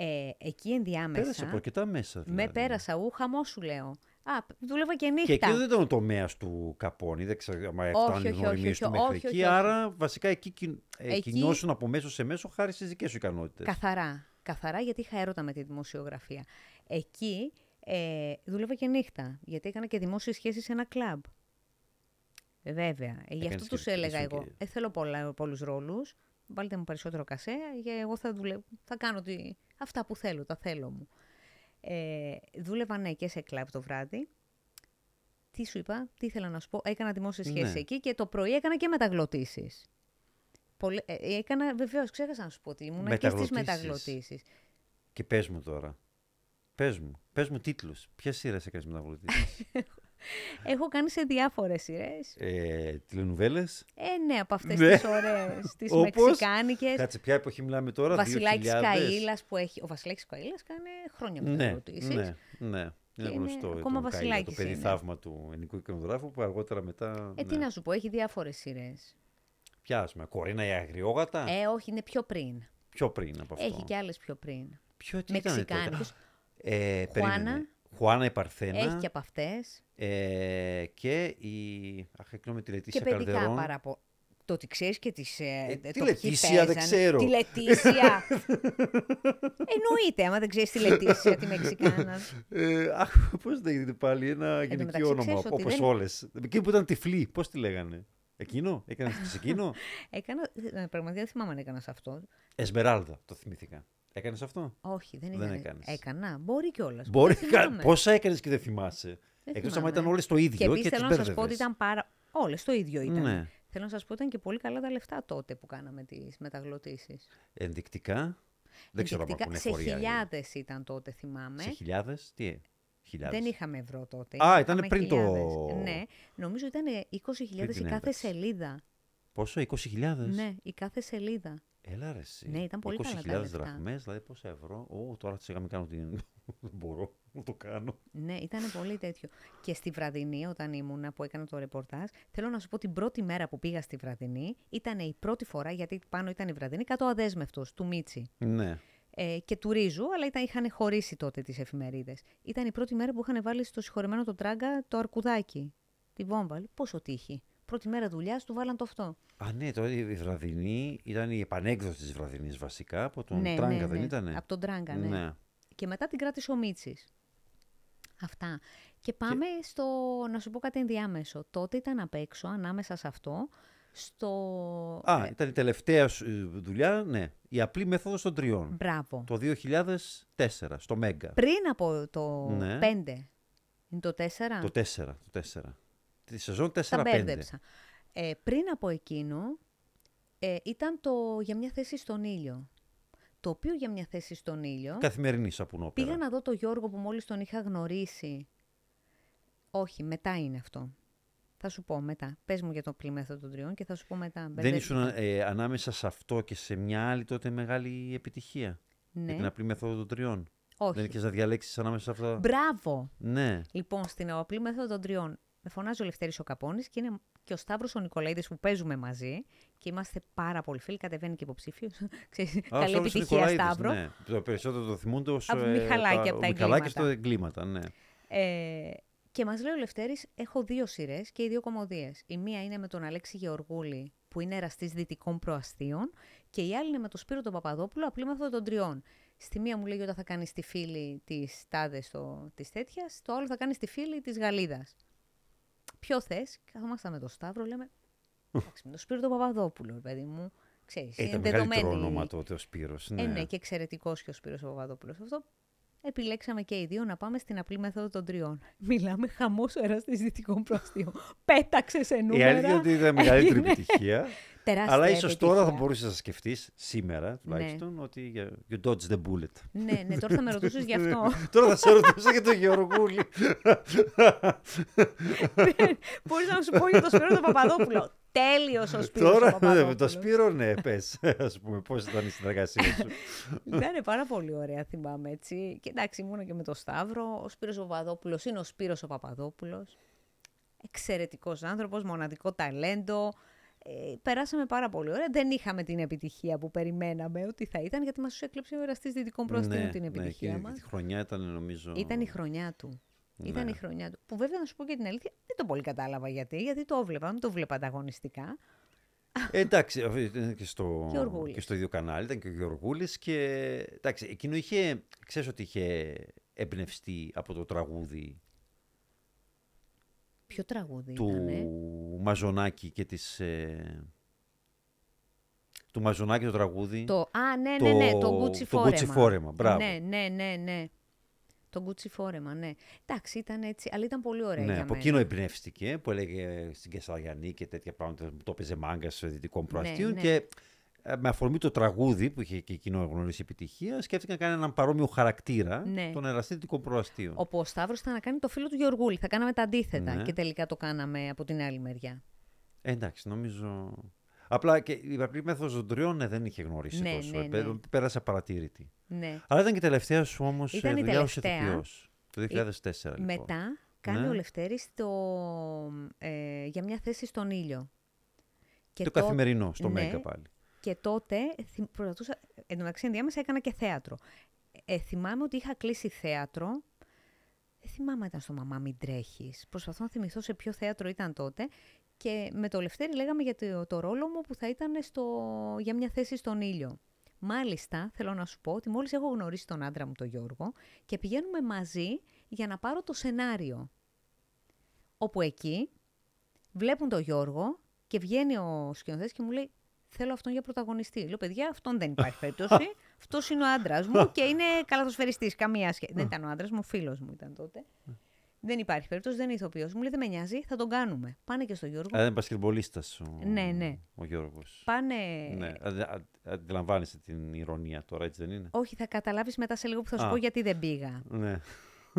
Ε, εκεί ενδιάμεσα.
Πέρασε από αρκετά μέσα. Δηλαδή.
Με πέρασα, ου, χαμό σου λέω. Α, δούλευα και νύχτα.
Και εκεί δεν ήταν ο τομέας του Καπώνη, δεν ξέρω αν
Όχι,
φτάνουν οι
όχι,
γνωριμίε
όχι,
του
όχι,
μέχρι
όχι,
εκεί.
όχι, όχι.
Άρα βασικά εκεί, κιν- ε,
Εκεί-
κινιώσουν από μέσο σε μέσο χάρη στις δικές σου ικανότητες.
Καθαρά. Καθαρά γιατί είχα έρωτα με τη δημοσιογραφία. Εκεί ε, δούλευα και νύχτα, γιατί έκανα και δημόσιες σχέσεις σε ένα κλαμπ. Ε, Βέβαια. Ε, γι'
Έκανες
αυτό
και-
τους έλεγα
ήσουν
εγώ.
και-
Ε, θέλω πολλά, πολλούς ρόλους. Βάλτε μου περισσότερο κασέ, και εγώ θα, δουλεύω, θα κάνω τι, αυτά που θέλω, τα θέλω μου. Ε, δούλευα ναι και σε κλαμπ το βράδυ. Τι σου είπα, τι ήθελα να σου πω. Έκανα δημόσιες σχέσεις
Ναι.
εκεί και το πρωί έκανα και μεταγλωτήσεις. Πολλε- ε, έκανα, βεβαίως, ξέχασα να σου πω ότι ήμουν και στις
Μεταγλωτήσεις.
μεταγλωτήσεις.
Και πες μου τώρα. Πες μου. Πες μου τίτλους. Ποιες σειρές έκανες μεταγλωτήσεις;
Έχω κάνει σε διάφορες σειρές.
ε, Τηλενουβέλες.
Ε, ναι, από αυτές
Ναι.
τις ωραίες, τις
Όπως;
μεξικάνικες.
Κάτσε, ποια εποχή μιλάμε τώρα.
Βασιλάκης
2000.
Καΐλας που έχει... Ο Βασιλάκης Καΐλας κάνει χρόνια
Ναι,
μεταγλωτήσεις.
ναι, ναι. Είναι
είναι
γνωστό.
ακόμα
το Καΐλα,
Βασιλάκης
Το παιδί
είναι.
θαύμα του ελληνικού εικονογράφου που αργότερα μετά.
Ε, τι
ναι.
να σου πω, έχει διάφορες σειρές.
Ποια, ας πούμε, Κορίνα η Αγριόγατα;
Ε, όχι, είναι πιο πριν.
Πιο πριν από αυτό.
Έχει και άλλες πιο πριν.
Ποιο τι ήταν τότε.
Μεξικάνικες.
Ε,
Χουάνα.
Περίμενε. Χουάνα η Παρθένα.
Έχει και από αυτές.
ε, και η. Αχ, εκνόμη τη
Και
Λετήσια
παιδικά
Καρδερών.
παραπο... Το ότι ξέρεις και τις... Ε,
Ε,
το
τη
ποιοι
Λετήσια δεν
παίζανε.
ξέρω.
Τη Λετήσια. Εννοείται, άμα δεν ξέρεις τη Λετήσια, τη Μεξικάνα.
Ε, αχ, πώς λέγεται πάλι, ένα γυναικείο
μεταξύ,
όνομα,
ξέρεις ότι
όπως
δεν-
όλες. Εκείνη που ήταν τυφλή, πώς τη λέγανε. Εκείνο, έκανες και σε εκείνο;
Έκανα, ε, πραγματικά δεν θυμάμαι αν έκανα αυτό.
Εσμεράλδα, το θυμήθηκα. Έκανες αυτό;
Όχι, δεν,
Δεν
έκανα.
έκανες.
Έκανα. Μπορεί κιόλας.
Μπορεί, πόσα έκανες και δεν θυμάσαι.
Δεν
Εκτός άμα
θυμάμαι.
ήταν όλες το
Και
ίδιο
επίσης
και,
θέλω
τις
να σας πω ότι
μπέρδευες.
ήταν πάρα. Όλες το ίδιο ήταν.
Ναι.
Θέλω να σας πω ήταν και πολύ καλά τα λεφτά τότε που κάναμε τις μεταγλωτήσεις.
Ενδεικτικά; Δεν ξέρω αν ακούνε
σε
χωριά.
χιλιάδες ήταν τότε, θυμάμαι.
Σε χιλιάδες, τι. ε, Χιλιάδες.
Δεν είχαμε ευρώ τότε.
Α,
είχαμε
ήτανε πριν το-
χιλιάδες. Ναι, νομίζω ήταν 20.000
Πριν την
η κάθε
ένταξη.
σελίδα.
Πόσο, 20.000.
Ναι, η κάθε σελίδα.
Έλα ρε εσύ.
Ναι, ήταν πολύ καλά τα
20.000
λεφτά.
δραχμές, δηλαδή πόσα ευρώ. Ω, τώρα σιγά μην κάνω την... Δεν μπορώ να το κάνω.
Ναι, ήταν πολύ τέτοιο. Και στη βραδινή, όταν ήμουνα που έκανα το ρεπορτάζ, θέλω να σου πω την πρώτη μέρα που πήγα στη βραδινή ήταν η πρώτη φορά, γιατί πάνω ήταν η βραδινή, κάτω ο αδέσμευτος του Μίτσι.
Ναι.
Ε, και του Ρίζου, αλλά ήταν, είχαν χωρίσει τότε τις εφημερίδες. Ήταν η πρώτη μέρα που είχαν βάλει στο συγχωρεμένο το τράγκα το αρκουδάκι. Τη βόμβα. Λέω, Πόσο τύχη. Πρώτη μέρα δουλειάς του βάλαν το αυτό.
Α, ναι, τώρα η βραδινή ήταν η επανέκδοση της βραδινής βασικά από τον
ναι,
Τράγκα,
ναι,
δεν
ναι.
ήταν.
Από τον Τράγκα, ναι. Και μετά την κράτησε ο Μίτσης. Αυτά. Και πάμε στο, να σου πω κάτι ενδιάμεσο. Τότε ήταν απ' έξω, ανάμεσα σε αυτό, στο...
Α,
ε,
ήταν η τελευταία σου ε, δουλειά, ναι. Η απλή μέθοδος των τριών.
Μπράβο.
Το 2004, στο Μέγκα.
Πριν από το
Ναι.
5. Είναι το 4.
Το 4, το 4. Τη σεζόν 4-5.
Τα μπέρδεψα. Ε, πριν από εκείνο ε, ήταν το για μια θέση στον ήλιο. Το οποίο για μια θέση στον ήλιο
Καθημερινή σαπουνόπερα.
πήγα να δω το Γιώργο που μόλις τον είχα γνωρίσει. Όχι, μετά είναι αυτό. Θα σου πω μετά. Πες μου για το πλημέθο των τριών και θα σου πω μετά.
Δεν
Μπερδεύτηκα.
ήσουν ε, ανάμεσα σε αυτό και σε μια άλλη τότε μεγάλη επιτυχία;
Ναι.
Για την απλή μέθοδο των τριών;
Όχι.
Δεν είχες να διαλέξεις ανάμεσα σε αυτά;
Μπράβο!
Ναι.
Λοιπόν, στην απλή μέθοδο των τριών με φωνάζει ο Λευτέρης ο Καπώνης και είναι και ο Σταύρος ο Νικολαίδης που παίζουμε μαζί και είμαστε πάρα πολύ φίλοι, κατεβαίνει και υποψήφιος. Ξέρεις,
Α, ο
Καλή
Σταύρος
επιτυχία,
Νικολαίδης,
Σταύρο.
Ναι. Το περισσότερο το θυμούνται ως
Από
ε,
Μιχαλάκη, από τα
ο Μιχαλάκης στο
εγκλήματα.
εγκλήματα. Ναι.
Ε, και μας λέει ο Λευτέρης, έχω δύο σειρές και οι δύο κομμωδίες. Η μία είναι με τον Αλέξη Γεωργούλη, που είναι εραστής δυτικών προαστίων, και η άλλη είναι με τον Σπύρο τον Παπαδόπουλο, απλή μέθοδο των τριών. Στη μία μου λέει όταν θα κάνει τη φίλη της τάδες στο, της τέτοιας, το άλλο θα κάνει τη φίλη της Γαλίδας. Ποιο θες, καθόμασταν με τον Σταύρο, λέμε, εντάξει, με τον Σπύρο τον Παπαδόπουλο, ρε παιδί μου, ξέρεις,
Ε,
είναι
ήταν μεγαλύτερο
δεδομένη.
όνομα τότε ο Σπύρος. Ναι.
Ε, ναι, και εξαιρετικός και ο Σπύρος ο Παπαδόπουλος. Αυτό επιλέξαμε και οι δύο να πάμε στην απλή μέθοδο των τριών. Μιλάμε χαμός εραστή δυτικών προαστίων. Πέταξες σε
Η
νούμερα.
αλήθεια είναι ότι ήταν μεγαλύτερη
Έγινε
επιτυχία.
Τεράστια
αλλά ίσως τώρα θα
επιτυχία.
μπορούσες να σκεφτείς, σήμερα τουλάχιστον, ότι you- you dodged the bullet.
Ναι, ναι, τώρα θα με ρωτούσες γι' αυτό.
τώρα θα σε ρωτούσα για τον Γεωργούλη.
Μπορείς να σου πω για τον Σπύρο τον Παπαδόπουλο. Τέλειος ο Σπύρος ο
τώρα με
Παπαδόπουλος.
το Σπύρο, ναι, πες. Α πούμε, πώς ήταν η συνεργασία σου.
Ήταν πάρα πολύ ωραία, θυμάμαι έτσι. Και εντάξει, ήμουν και με τον Σταύρο. Ο Σπύρος ο Παπαδόπουλος είναι ο Σπύρος ο Παπαδόπουλος. Εξαιρετικός άνθρωπος, μοναδικό ταλέντο. Ε, περάσαμε πάρα πολύ ωραία. Δεν είχαμε την επιτυχία που περιμέναμε ότι θα ήταν, γιατί μας έκλεψε ο εραστής δυτικών προαστίων
ναι,
την
ναι,
επιτυχία
και
μας.
Τη χρονιά ήταν νομίζω.
Ήταν η χρονιά του. Ήταν
Ναι.
η χρονιά του. Που βέβαια να σου πω και την αλήθεια, δεν το πολύ κατάλαβα γιατί. Γιατί το έβλεπα, μην το βλέπα ανταγωνιστικά.
Ε, εντάξει, αυτό ήταν και στο,
Γεωργούλης.
και στο ίδιο κανάλι, ήταν και ο Γεωργούλης και εντάξει, εκείνο είχε, ξέρεις ότι είχε εμπνευστεί από το τραγούδι
Ποιο τραγούδι
του
ήτανε.
Μαζονάκη και της... ε, του Μαζονάκη το τραγούδι.
Το, α, ναι, ναι, ναι, το,
το-
Gucci
το
φόρεμα.
Gucci φόρεμα, μπράβο.
Ναι, ναι, ναι, ναι. Το Gucci φόρεμα, ναι. Εντάξει, ήταν έτσι, αλλά ήταν πολύ ωραία
ναι,
για
από
μένα.
εκείνο εμπνεύστηκε που έλεγε στην Κεσαριανή και τέτοια πράγματα που το έπαιζε μάγκας σε δυτικών προαστίων
ναι.
και ε, με αφορμή το τραγούδι που είχε και εκείνο γνωρίσει επιτυχίας, σκέφτηκαν να κάνουν έναν παρόμοιο χαρακτήρα
Ναι.
των εραστή δυτικών προαστίων.
Όπου ο Σταύρος ήταν να κάνει το φίλο του Γεωργούλη. Θα κάναμε τα αντίθετα
Ναι.
και τελικά το κάναμε από την άλλη μεριά.
Ε, εντάξει, νομίζω. Απλά και η απλή μέθοδος των τριών ναι, δεν είχε γνωρίσει
Ναι,
τόσο.
ναι,
ε, πέ-
ναι.
Πέρασε απαρατήρητη.
Ναι.
Αλλά ήταν και τελευταία σου όμως
Ήταν η
δουλειά ως
τελευταία.
ηθοποιός. Το 2004 λοιπόν.
Μετά κάνει
Ναι.
ο Λευτέρης το, ε, για μια θέση στον ήλιο. Και
Το
τό-
καθημερινό, στο
ναι,
Μέγκα πάλι.
Και τότε θυμ- προσπαθούσα. Εν τω μεταξύ, ενδιάμεσα έκανα και θέατρο. Ε, θυμάμαι ότι είχα κλείσει θέατρο. Δεν θυμάμαι αν ήταν στο Μαμά Μην Τρέχεις. Προσπαθώ να θυμηθώ σε ποιο θέατρο ήταν τότε. Και με το Λευτέρη λέγαμε για το, το ρόλο μου που θα ήταν στο, για μια θέση στον ήλιο. Μάλιστα, θέλω να σου πω ότι μόλις έχω γνωρίσει τον άντρα μου, τον Γιώργο, και πηγαίνουμε μαζί για να πάρω το σενάριο. Όπου εκεί βλέπουν τον Γιώργο και βγαίνει ο σκηνοθέτης και μου λέει Θέλω αυτόν για πρωταγωνιστή. Λέω, παιδιά, αυτόν δεν υπάρχει περίπτωση. Αυτός είναι ο άντρας μου και είναι καλαθοσφαιριστής. Καμία σχέση. δεν ήταν ο άντρας μου, ο φίλος μου ήταν τότε. δεν υπάρχει περίπτωση, δεν είναι ηθοποιός. Μου λέει, δεν με νοιάζει, θα τον κάνουμε. Πάνε και στο Γιώργο.
Α, ήταν μπασκετμπολίστα ο,
Ναι, ναι.
ο Γιώργος.
Πάνε.
Ναι. αντε- α- Αντιλαμβάνεσαι την ηρωνία τώρα, έτσι δεν είναι;
Όχι, θα καταλάβεις μετά σε λίγο που θα σου
Α.
πω γιατί δεν πήγα.
Ναι.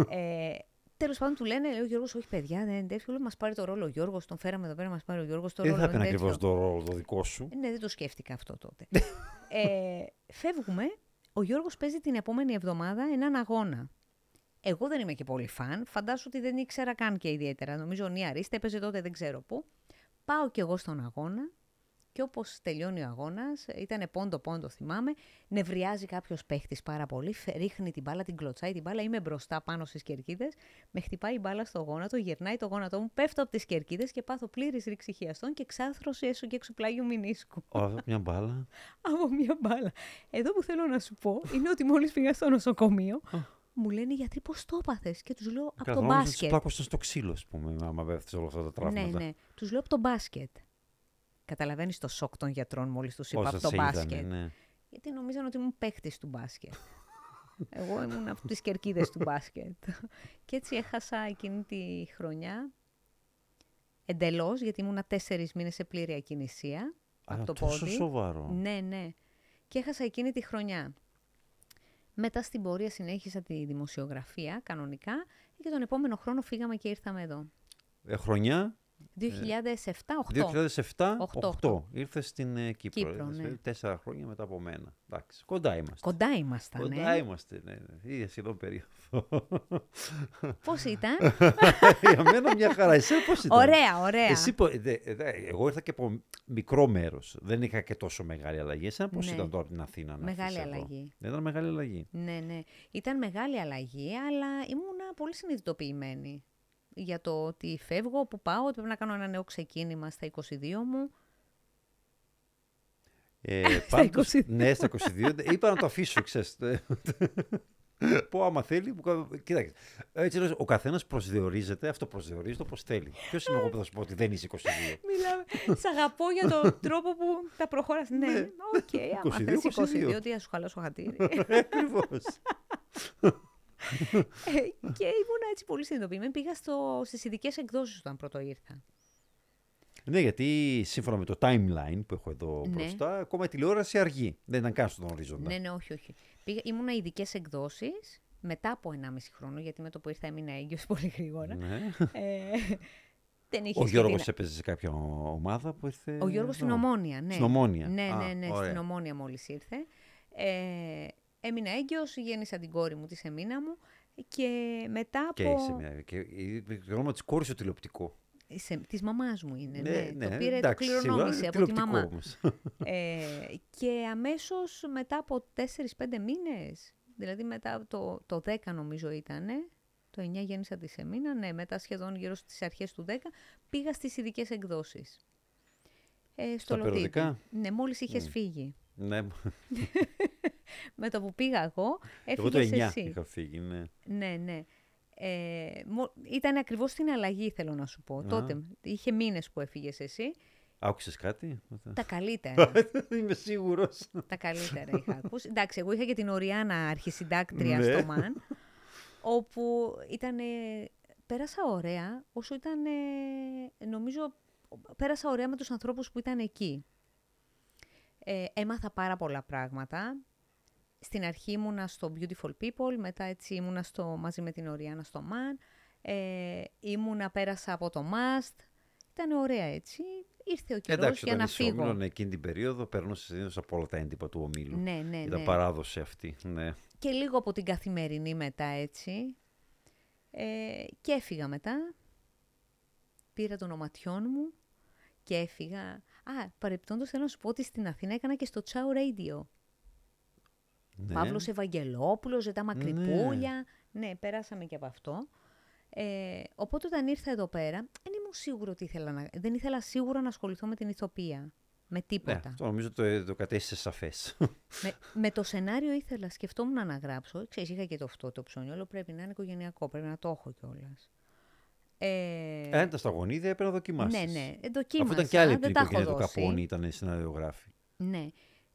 ε, Τέλος πάντων, του λένε, λέει ο Γιώργος, Όχι, παιδιά, δεν είναι τέτοιο. Λέω, Μας πάρει το ρόλο ο Γιώργος, τον φέραμε εδώ πέρα, μας πάρει ο Γιώργος το
Δεν
ρόλο.
θα ήταν
είναι
ακριβώ
τέτοιο».
το ρόλο το δικό σου.
Ε, Ναι, δεν το σκέφτηκα αυτό τότε. ε, φεύγουμε. Ο Γιώργος παίζει την επόμενη εβδομάδα έναν αγώνα. Εγώ δεν είμαι και πολύ φαν. Φαντάσου ότι δεν ήξερα καν και ιδιαίτερα. Νομίζω ο Νία Ρίστε έπαιζε τότε δεν ξέρω πού. Πάω κι εγώ στον αγώνα και και όπως τελειώνει ο αγώνας, ήταν πόντο-πόντο θυμάμαι, νευριάζει κάποιος παίχτης πάρα πολύ, φε- ρίχνει την μπάλα, την κλωτσάει την μπάλα, είμαι μπροστά πάνω στις κερκίδες, με χτυπάει η μπάλα στο γόνατο, γυρνάει το γόνατό μου, πέφτω από τις κερκίδες και πάθω πλήρης ρήξη χιαστών και ξάθρωση έσω και έξω πλάγιου μηνίσκου
Ω, μια μπάλα.
από μία μπάλα. Εδώ που θέλω να σου πω είναι ότι μόλις πήγα στο νοσοκομείο, μου λένε οι γιατροί πώς το έπαθες; Και τους λέω από
Καλά,
το
νόμιζα ότι
μπάσκετ.
πλάκωσαν στο ξύλο, ας πούμε, άμα πέφτει όλα αυτά τα
Ναι,
τραύματα.
ναι. Τους λέω από το μπάσκετ. Καταλαβαίνεις το σοκ των γιατρών μόλις τους είπα
Όσα
από το
σε είδανε,
μπάσκετ.
ναι.
Γιατί νομίζαν ότι ήμουν παίχτης του μπάσκετ. Εγώ ήμουν από τις κερκίδες του μπάσκετ. και έτσι έχασα εκείνη τη χρονιά εντελώς, γιατί ήμουνα τέσσερις μήνες σε πλήρη ακινησία
Α,
από το
τόσο
πόδι.
σοβαρό.
Ναι, ναι. Και έχασα εκείνη τη χρονιά. Μετά στην πορεία συνέχισα τη δημοσιογραφία κανονικά και τον επόμενο χρόνο φύγαμε και ήρθαμε εδώ.
Ε, χρονιά;
2007-2008.
2007-2008
Οκτώ.
ήρθες στην ε, Κύπρο.
Κύπρο,
Ήρθες,
ναι.
ε, Τέσσερα χρόνια μετά από μένα. Εντάξει, κοντά είμαστε.
Κοντά ήμασταν,
Κοντά
ε.
είμαστε, ναι. ναι. Ίδια σχεδόν περίοδο.
Πώς ήταν;
Για μένα μια χαρά. Εσύ πώς ήταν;
ωραία, ωραία.
Εσύ, πο- δε- δε- εγώ ήρθα και από μικρό μέρος. Δεν είχα και τόσο μεγάλη αλλαγή. Εσένα πώς
Ναι.
ήταν τώρα την Αθήνα να
Μεγάλη
έρθεις εδώ;
αλλαγή.
Δεν ήταν μεγάλη αλλαγή.
Ναι, ναι. Ήταν μεγάλη αλλαγή, αλλά ήμουνα πολύ συνειδητοποιημένη για το ότι φεύγω, που πάω, ότι πρέπει να κάνω ένα νέο ξεκίνημα στα 22 μου.
Ε,
Στα
πάντως-
22.
Ναι, στα 22. Είπα να το αφήσω, ξέρεις. Πω άμα θέλει. που κα- Κοίταξε. Έτσι, λες, ο καθένας προσδιορίζεται, αυτό προσδιορίζεται όπως θέλει. Ποιος είμαι εγώ που θα σου πω ότι δεν είσαι 22.
Μιλάμε. Σ' αγαπώ για τον τρόπο που τα προχωράς. Ναι, οκ, άμα
22,
θες 22,
22.
τι θα σου χαλάσω χατήρι.
Ακριβώς.
Ε, και ήμουν έτσι πολύ συνειδητοποιημένη. Πήγα στο, στις ειδικές εκδόσεις όταν πρώτο ήρθα.
ναι, γιατί σύμφωνα με το timeline που έχω εδώ
Ναι.
μπροστά, ακόμα η τηλεόραση αργεί. Δεν ήταν καν στον ορίζοντα.
Ναι, ναι, όχι, όχι. Πήγα, ήμουνα ειδικές εκδόσεις μετά από 1,5 χρόνο, γιατί με το που ήρθα έμεινα έγκυος πολύ γρήγορα.
Ναι.
Ε, δεν είχε
Ο
σχεδί
Γιώργος
να-
έπαιζε σε κάποια ομάδα που ήρθε.
Ο Γιώργος στην
εδώ.
Ομόνια, ναι.
Στην Ομόνια.
Ναι,
Α,
ναι, ναι,
ωραία.
στην Ομόνια μόλις ήρθε. Ε, έμεινα έγκυος, γέννησα την κόρη μου, τη Σεμίνα μου και μετά
Και
από...
σε μια. Και το όνομα της κόρης στο τηλεοπτικός.
Σε, της μαμάς μου είναι, ναι. το πήρε,
εντάξει,
το
σίγουρα,
κληρονόμησε από τη
τηλεοπτικό
μαμά.
όμως.
Ε, και αμέσως μετά από 4-5 μήνες, δηλαδή μετά από το, το 10 νομίζω ήταν, το 9 γέννησα τη Σεμίνα, ναι, μετά σχεδόν γύρω στις αρχές του 10, πήγα στις ειδικές εκδόσεις. Ε, στο
Στα
Λωτίδι.
περιοδικά;
Ναι, μόλις είχες φύγει.
ναι,
Με το που πήγα εγώ,
εγώ το 9
έφυγες εσύ.
είχα φύγει. Ναι.
Ναι, ναι. Ε, μο- ήταν ακριβώς στην αλλαγή, θέλω να σου πω. Τότε, είχε μήνες που έφυγες εσύ.
Άκουσες κάτι.
Τα καλύτερα.
Είμαι σίγουρος.
Τα καλύτερα είχα ακούσει. Εντάξει, εγώ είχα και την Οριάννα αρχισυντάκτρια
Ναι.
στο ΜΑΝ, όπου ήταν, πέρασα ωραία, όσο ήταν, νομίζω, πέρασα ωραία με τους ανθρώπους που ήταν εκεί. Ε, έμαθα πάρα πολλά πράγματα. Στην αρχή ήμουνα στο Beautiful People, μετά έτσι ήμουνα στο, μαζί με την Οριάννα στο MAN. Ε, ήμουνα, πέρασα από το Must. Ήταν ωραία έτσι. Ήρθε ο καιρός
Εντάξει,
για
όταν
να
είσαι
φύγω.
όμιλον εκείνη την περίοδο περνούσε συνήθως από όλα τα έντυπα του ομίλου.
Ναι, ναι,
Ήταν
ναι.
παράδοση αυτή. Ναι.
και λίγο από την καθημερινή μετά έτσι. Ε, και έφυγα μετά. Πήρα τον οματιόν μου και έφυγα. Α, παρεπτόντως θέλω να σου πω ότι στην Αθήνα έκανα και στο Τσάου Radio.
Ναι.
Παύλος Ευαγγελόπουλος, Ζετά Μακρυπούλια. Ναι. πέρασαμε και από αυτό. Ε, οπότε όταν ήρθα εδώ πέρα, δεν ήμουν σίγουρο ότι ήθελα να... Δεν ήθελα σίγουρα να ασχοληθώ με την ηθοποιία. Με
Ναι,
τίποτα.
αυτό νομίζω το, το κατέστησε σαφές.
με, με το σενάριο ήθελα, σκεφτόμουν να γράψω. Ξέρεις, είχα και το αυτό το ψώνιολο, πρέπει να είναι οικογενειακό, πρέπει να το έχω κιόλας. Ε,
Έντα στα γονίδια έπρεπε να δοκιμάσεις.
ναι, ναι, ε, δοκίμασα.
Αφού ήταν και άλλοι
δεν
την
τα έχω
οικογένεια του
δώσει.
Καπώνη, ήταν συναδειογράφοι.
Ναι,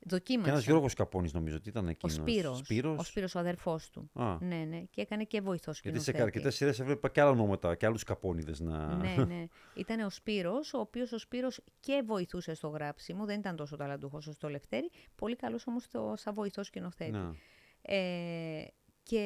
Και
δοκίμασα.
ένας Γιώργος Καπώνης νομίζω ότι ήταν
ο
εκείνο.
Σπύρος,
Σπύρος.
ο Σπύρος ο αδερφός του.
Α,
Ναι, ναι, και έκανε και βοηθός
γιατί σε
σκηνοθέτη.
αρκετές σειρές έβλεπα και άλλα ονόματα και άλλους Καπώνιδες να.
ναι, ναι. Ήταν ο Σπύρος, ο οποίος ο Σπύρος και βοηθούσε στο γράψιμο, δεν ήταν τόσο ταλαντούχος όσο το Λευτέρη, πολύ καλός όμως το, σαν βοηθός σκηνοθέτη.
Να.
Ε, και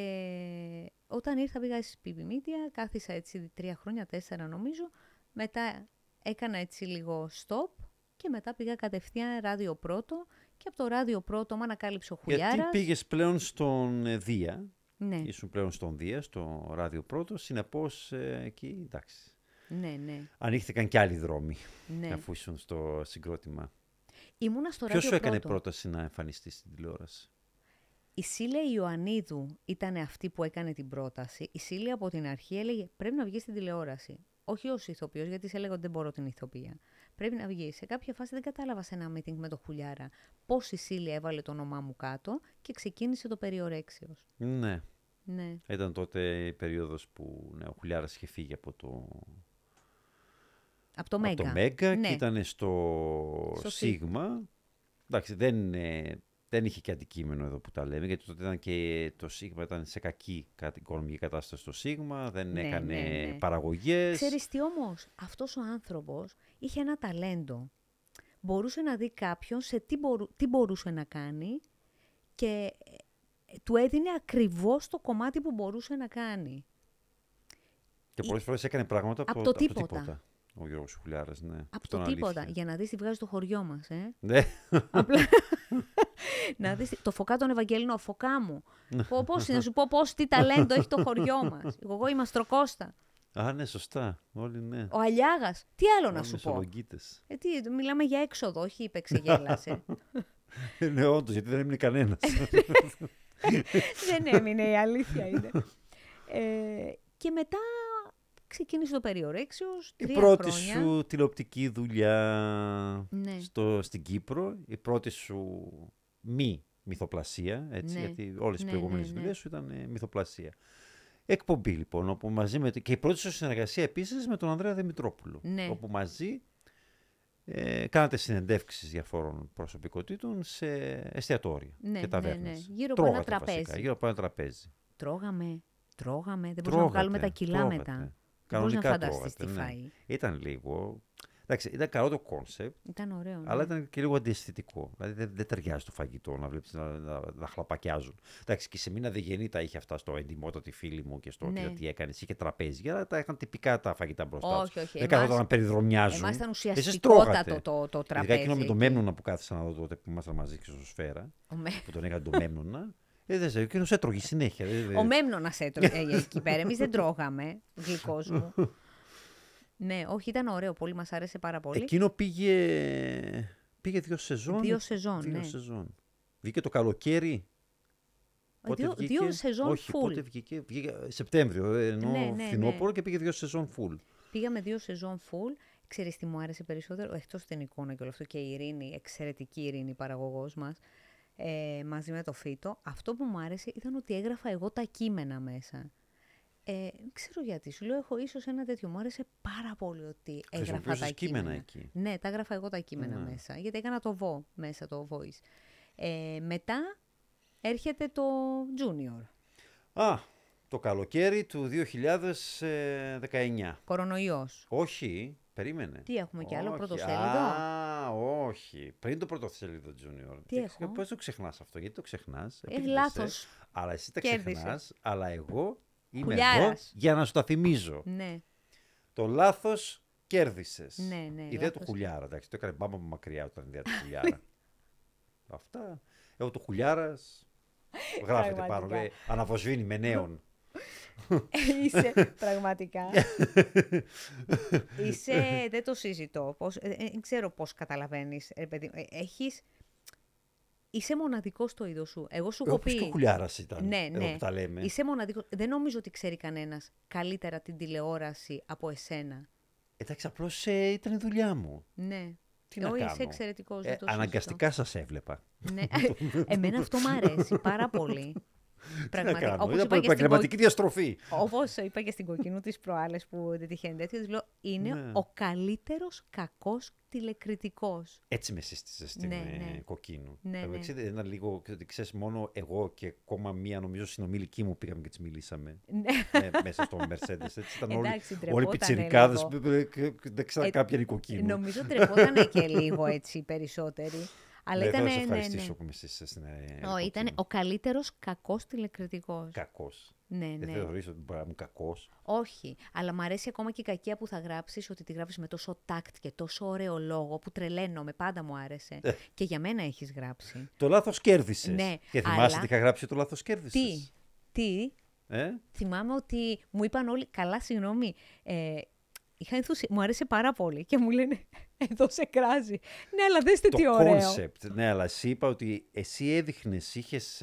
όταν ήρθα πήγα στη PB Media, κάθισα έτσι τρία χρόνια, τέσσερα νομίζω, μετά έκανα έτσι λίγο stop και μετά πήγα κατευθείαν ράδιο πρώτο και από το ράδιο πρώτο με ανακάλυψε ο
Γιατί
Χουλιάρας.
πήγες πλέον στον ε, Δία.
Ναι,
Ήσουν πλέον στον Δία, στο ράδιο πρώτο. Συνεπώς εκεί εντάξει.
ναι, ναι,
Ανοίχθηκαν και άλλοι δρόμοι
ναι.
αφού ήσουν στο συγκρότημα.
Ήμουνα στο
Ποιος
ράδιο
σου έκανε
πρώτο.
πρόταση να εμφανιστείς στην τηλεόραση;
Η Σίλια Ιωαννίδου ήταν αυτή που έκανε την πρόταση. Η Σίλια από την αρχή έλεγε πρέπει να βγεις στην τηλεόραση. Όχι ως ηθοποιός, γιατί σε έλεγα ότι δεν μπορώ την ηθοποιία. Πρέπει να βγεις. Σε κάποια φάση δεν κατάλαβα σε ένα meeting με το Χουλιάρα πώς η Σίλια έβαλε το όνομά μου κάτω και ξεκίνησε το περιορέξιο.
Ναι.
Ναι.
Ήταν τότε η περίοδος που ναι, ο Χουλιάρας είχε φύγει από το,
Από το
από
Μέγκα.
το Μέγκα
Ναι.
και ήταν στο,
Στο
Σίγμα. Εντάξει, δεν, ε, δεν είχε και αντικείμενο εδώ που τα λέμε, γιατί τότε ήταν και το Σίγμα ήταν σε κακή κα- οικονομική κατάσταση το Σίγμα, δεν
Ναι,
έκανε
ναι, ναι.
παραγωγές.
Ξέρεις τι όμως, αυτός ο άνθρωπος είχε ένα ταλέντο. Μπορούσε να δει κάποιον σε τι, μπορού- τι μπορούσε να κάνει και ε, του έδινε ακριβώς το κομμάτι που μπορούσε να κάνει.
Και πολλές φορές έκανε πράγματα από,
Απ'
το,
το
από το
τίποτα.
τίποτα. Ο Γιώργος Χουλιάρας, ναι.
Από
Αυτό
το
είναι
τίποτα.
αλήθεια.
Για να δεις τι βγάζει το χωριό μας, ε.
Ναι.
Απλά... να δεις, τι- το φωκά τον Ευαγγελινό, φωκά μου. πω, πώς, να σου πω πώς, τι ταλέντο έχει το χωριό μας. Εγώ είμαι Αστροκώστα.
Α, ναι, σωστά. Όλοι ναι.
Ο Αλιάγας. Τι άλλο να
Όλοι
σου πω;
μεσολογγίτες.
Ε, τι, μιλάμε για έξοδο, όχι είπε ξεγέλασε.
ναι, όντως, γιατί δεν έμεινε κανένας.
Δεν έμεινε, η αλήθεια είναι. Ε, και μετά ξεκίνησε το περιορέξιος,
Η
τρία
πρώτη
χρόνια.
σου τηλεοπτική δουλειά
Ναι.
στο, στην Κύπρο, η πρώτη σου μη μυθοπλασία, έτσι,
Ναι.
γιατί όλες οι
Ναι,
προηγούμενες
ναι, ναι.
δουλειές σου ήταν ε, μυθοπλασία. Εκπομπή λοιπόν, όπου μαζί με... Και η πρώτη σου συνεργασία επίσης με τον Ανδρέα Δημητρόπουλο,
Ναι.
όπου μαζί ε, κάνατε συνεντεύξεις διαφόρων προσωπικότητων σε εστιατόρια
Ναι,
και
ναι,
ταβέρνες.
ναι. Γύρω από ένα
Τρώγατε βασικά,
τραπέζι.
γύρω από ένα τραπέζι.
Τρώγαμε, τρώγαμε, δεν μπορούσαμε να βγάλουμε τα κιλά
τρώγατε.
μετά. Δεν μπορείς
Κανονικά
να φανταστείς τι
τρώγατε, ναι.
φάει.
Ήταν λίγο... Εντάξει, ήταν καλό το κόνσεπτ,
Ήταν ωραίο. ναι.
αλλά ήταν και λίγο αντιαισθητικό. Δηλαδή δεν, δεν ταιριάζει το φαγητό να βλέπεις να, να, να χλαπακιάζουν. Εντάξει, και σε μήνα δεγενή τα είχε αυτά στο εντυμότατη φίλη μου και στο
Ναι.
τι, τι έκανες. Είχε τραπέζια, αλλά τα είχαν τυπικά τα φαγητά μπροστά τους.
Όχι, όχι.
Δεν
εμάς-
καθόταν να περιδρομιάζουν.
Εμάς ήταν
Εσείς
ουσιαστικότατο
τρώγατε.
το, το
Ειδικά
τραπέζι.
εκείνο με το Μέμνονα που κάθισα να δω τότε που ήμασταν μαζί και στο Σφαίρα,
Ο, με...
που τον έκανε το Μέμνονα. Ε, δεν ξέρω, εκείνο έτρωγε συνέχεια. δεν- δεν-
ο Μέμνονας έτρωγε ε, εκεί πέρα. Εμείς δεν τρώγαμε, γλυκός μου. ναι, όχι, ήταν ωραίο. Πολύ μας άρεσε πάρα πολύ.
Εκείνο πήγε, πήγε δύο σεζόν.
Δύο σεζόν,
δύο
ναι.
σεζόν. Βγήκε το καλοκαίρι. Πότε
δύο,
βγήκε;
δύο σεζόν
Όχι,
full.
πότε βγήκε; Βγήκε Σεπτέμβριο, ε, ενώ
Ναι, ναι,
φθινόπωρο
ναι.
και πήγε δύο σεζόν full.
Πήγαμε δύο σεζόν full. Ξέρεις τι μου άρεσε περισσότερο, εκτός την εικόνα και όλο αυτό και η Ειρήνη, εξαιρετική Ειρήνη, παραγωγός μας, ε, μαζί με το Φίτο. Αυτό που μου άρεσε ήταν ότι έγραφα εγώ τα κείμενα μέσα. Ε, δεν ξέρω γιατί, σου λέω έχω ίσως ένα τέτοιο. Μου άρεσε πάρα πολύ ότι έγραφα τα
Χρησιμοποιούσες
κείμενα.
κείμενα εκεί.
Ναι, τα έγραφα εγώ τα κείμενα
Ναι.
μέσα, γιατί έκανα το VO μέσα, το voice. Ε, μετά έρχεται το junior,
Α, το καλοκαίρι του 2019.
κορονοϊός.
Όχι, περίμενε.
Τι έχουμε κι άλλο,
Όχι.
πρωτοσέλιδο;
Α, όχι. Πριν το πρωτοσέλιδο Junior.
Τι έχω;
Πώς το ξεχνάς αυτό, γιατί το ξεχνάς.
Ε, λάθος.
Αλλά εσύ τα
Κέρδισε.
ξεχνάς, αλλά εγώ είμαι
Χουλιάρας.
εδώ για να σου τα θυμίζω.
Ναι,
Το λάθος κέρδισες.
Ναι, ναι,
Η ιδέα του
λάθος.
Χουλιάρα. Εντάξει, το έκανε μπάμπα μου μακριά όταν η ιδέα του Χουλιάρα. Αυτά. Εγώ του Χουλιάρας. Γράφεται πάνω.
Πραγματικά.
λέει, Αναβοσβήνει με νέον.
Είσαι πραγματικά. Είσαι, δεν το συζητώ. Πώς, ε, ε, δεν ξέρω πώς καταλαβαίνεις. Ε, παιδί, ε, έχεις, είσαι μοναδικός στο είδος σου. Εγώ σου έχω
Όπως και ο
πει.
Χουλιάρας ήταν.
Ναι,
εδώ
ναι.
που τα λέμε.
Είσαι μοναδικός. Δεν νομίζω ότι ξέρει κανένας καλύτερα την τηλεόραση από εσένα.
Εντάξει, απλώς ήταν η δουλειά μου.
Ναι.
Τι να
Όχι,
κάνω;
είσαι εξαιρετικός.
Ε,
δεν το συζητώ.
αναγκαστικά σας έβλεπα.
Ναι. Εμένα αυτό μου αρέσει πάρα πολύ.
Τι να κάνω,
Όπως
ήταν
είπα και στην
επαγγελματική διαστροφή.
Όπως είπα και στην κοκκινού της προάλλες που δεν τυχαίνει τέτοιο, της λέω είναι
Ναι.
ο καλύτερος κακός τηλεκριτικός.
Έτσι με σύστησε στην
Ναι,
ε,
ναι.
κοκκίνου.
Ναι,
Εγώ,
ναι.
ξέρετε, ένα λίγο, ότι ξέρεις, μόνο εγώ και ακόμα μία νομίζω συνομιλική μου πήγαμε και τις μιλήσαμε.
Ναι.
ε, μέσα στο Mercedes. Έτσι ήταν όλοι,
Εντάξει,
όλοι οι
ντρεπότανε
πιτσιρικάδες
λίγο.
που- που- που- δεν ξέραν
Ε,
κάποια νοικοκίνου.
Νομίζω τρεπότανε και λίγο έτσι περισσότεροι. Αλλά
Ναι,
ήταν.
θέλω να σε
Ναι,
ευχαριστήσω
ναι.
που με σύστησε στην ε,
Ω, ήταν
κοκκίνου.
ο καλύτερος κακός τηλεκριτικός.
Κακός.
Ναι,
Δεν
ναι.
θεωρείς ότι μπορεί να είμαι κακός;
Όχι. Αλλά μου αρέσει ακόμα και η κακία που θα γράψεις ότι τη γράφεις με τόσο τάκτ και τόσο ωραίο λόγο που τρελαίνομαι. Πάντα μου άρεσε.
Ε.
και για μένα έχεις γράψει.
Το λάθος κέρδισες.
Ναι,
και θυμάσαι
αλλά-
τι είχα γράψει το λάθος κέρδισες;
Τι, τι,
Ε;
θυμάμαι ότι μου είπαν όλοι, καλά συγγνώμη, ε, είχα ενθουσι... μου άρεσε πάρα πολύ και μου λένε εδώ σε κράζει. Ναι, αλλά δέστε τι
το
ωραίο.
concept. Ναι, αλλά εσύ είπα ότι εσύ έδειχνες, είχες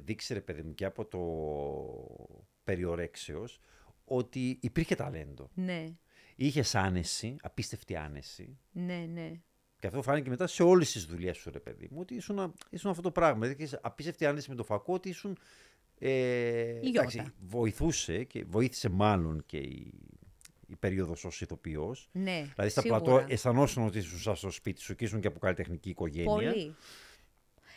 δείξει ρε παιδί μου και από το περιορέξεως ότι υπήρχε ταλέντο.
Ναι,
Είχες άνεση, απίστευτη άνεση.
ναι, ναι.
Και αυτό φάνηκε μετά σε όλες τις δουλειές σου, ρε παιδί μου, ότι ήσουν, ήσουν αυτό το πράγμα. Δηλαδή, είχες απίστευτη άνεση με το φακό, ότι ήσουν. Ε,
Ιώτα.
βοηθούσε και βοήθησε μάλλον και η, η περίοδος ως ηθοποιός.
ναι
Δηλαδή στα
σίγουρα.
πλατό αισθανόσουν ότι ήσουν σαν στο σπίτι σου και ήσουν και από καλλιτεχνική οικογένεια.
Πολύ.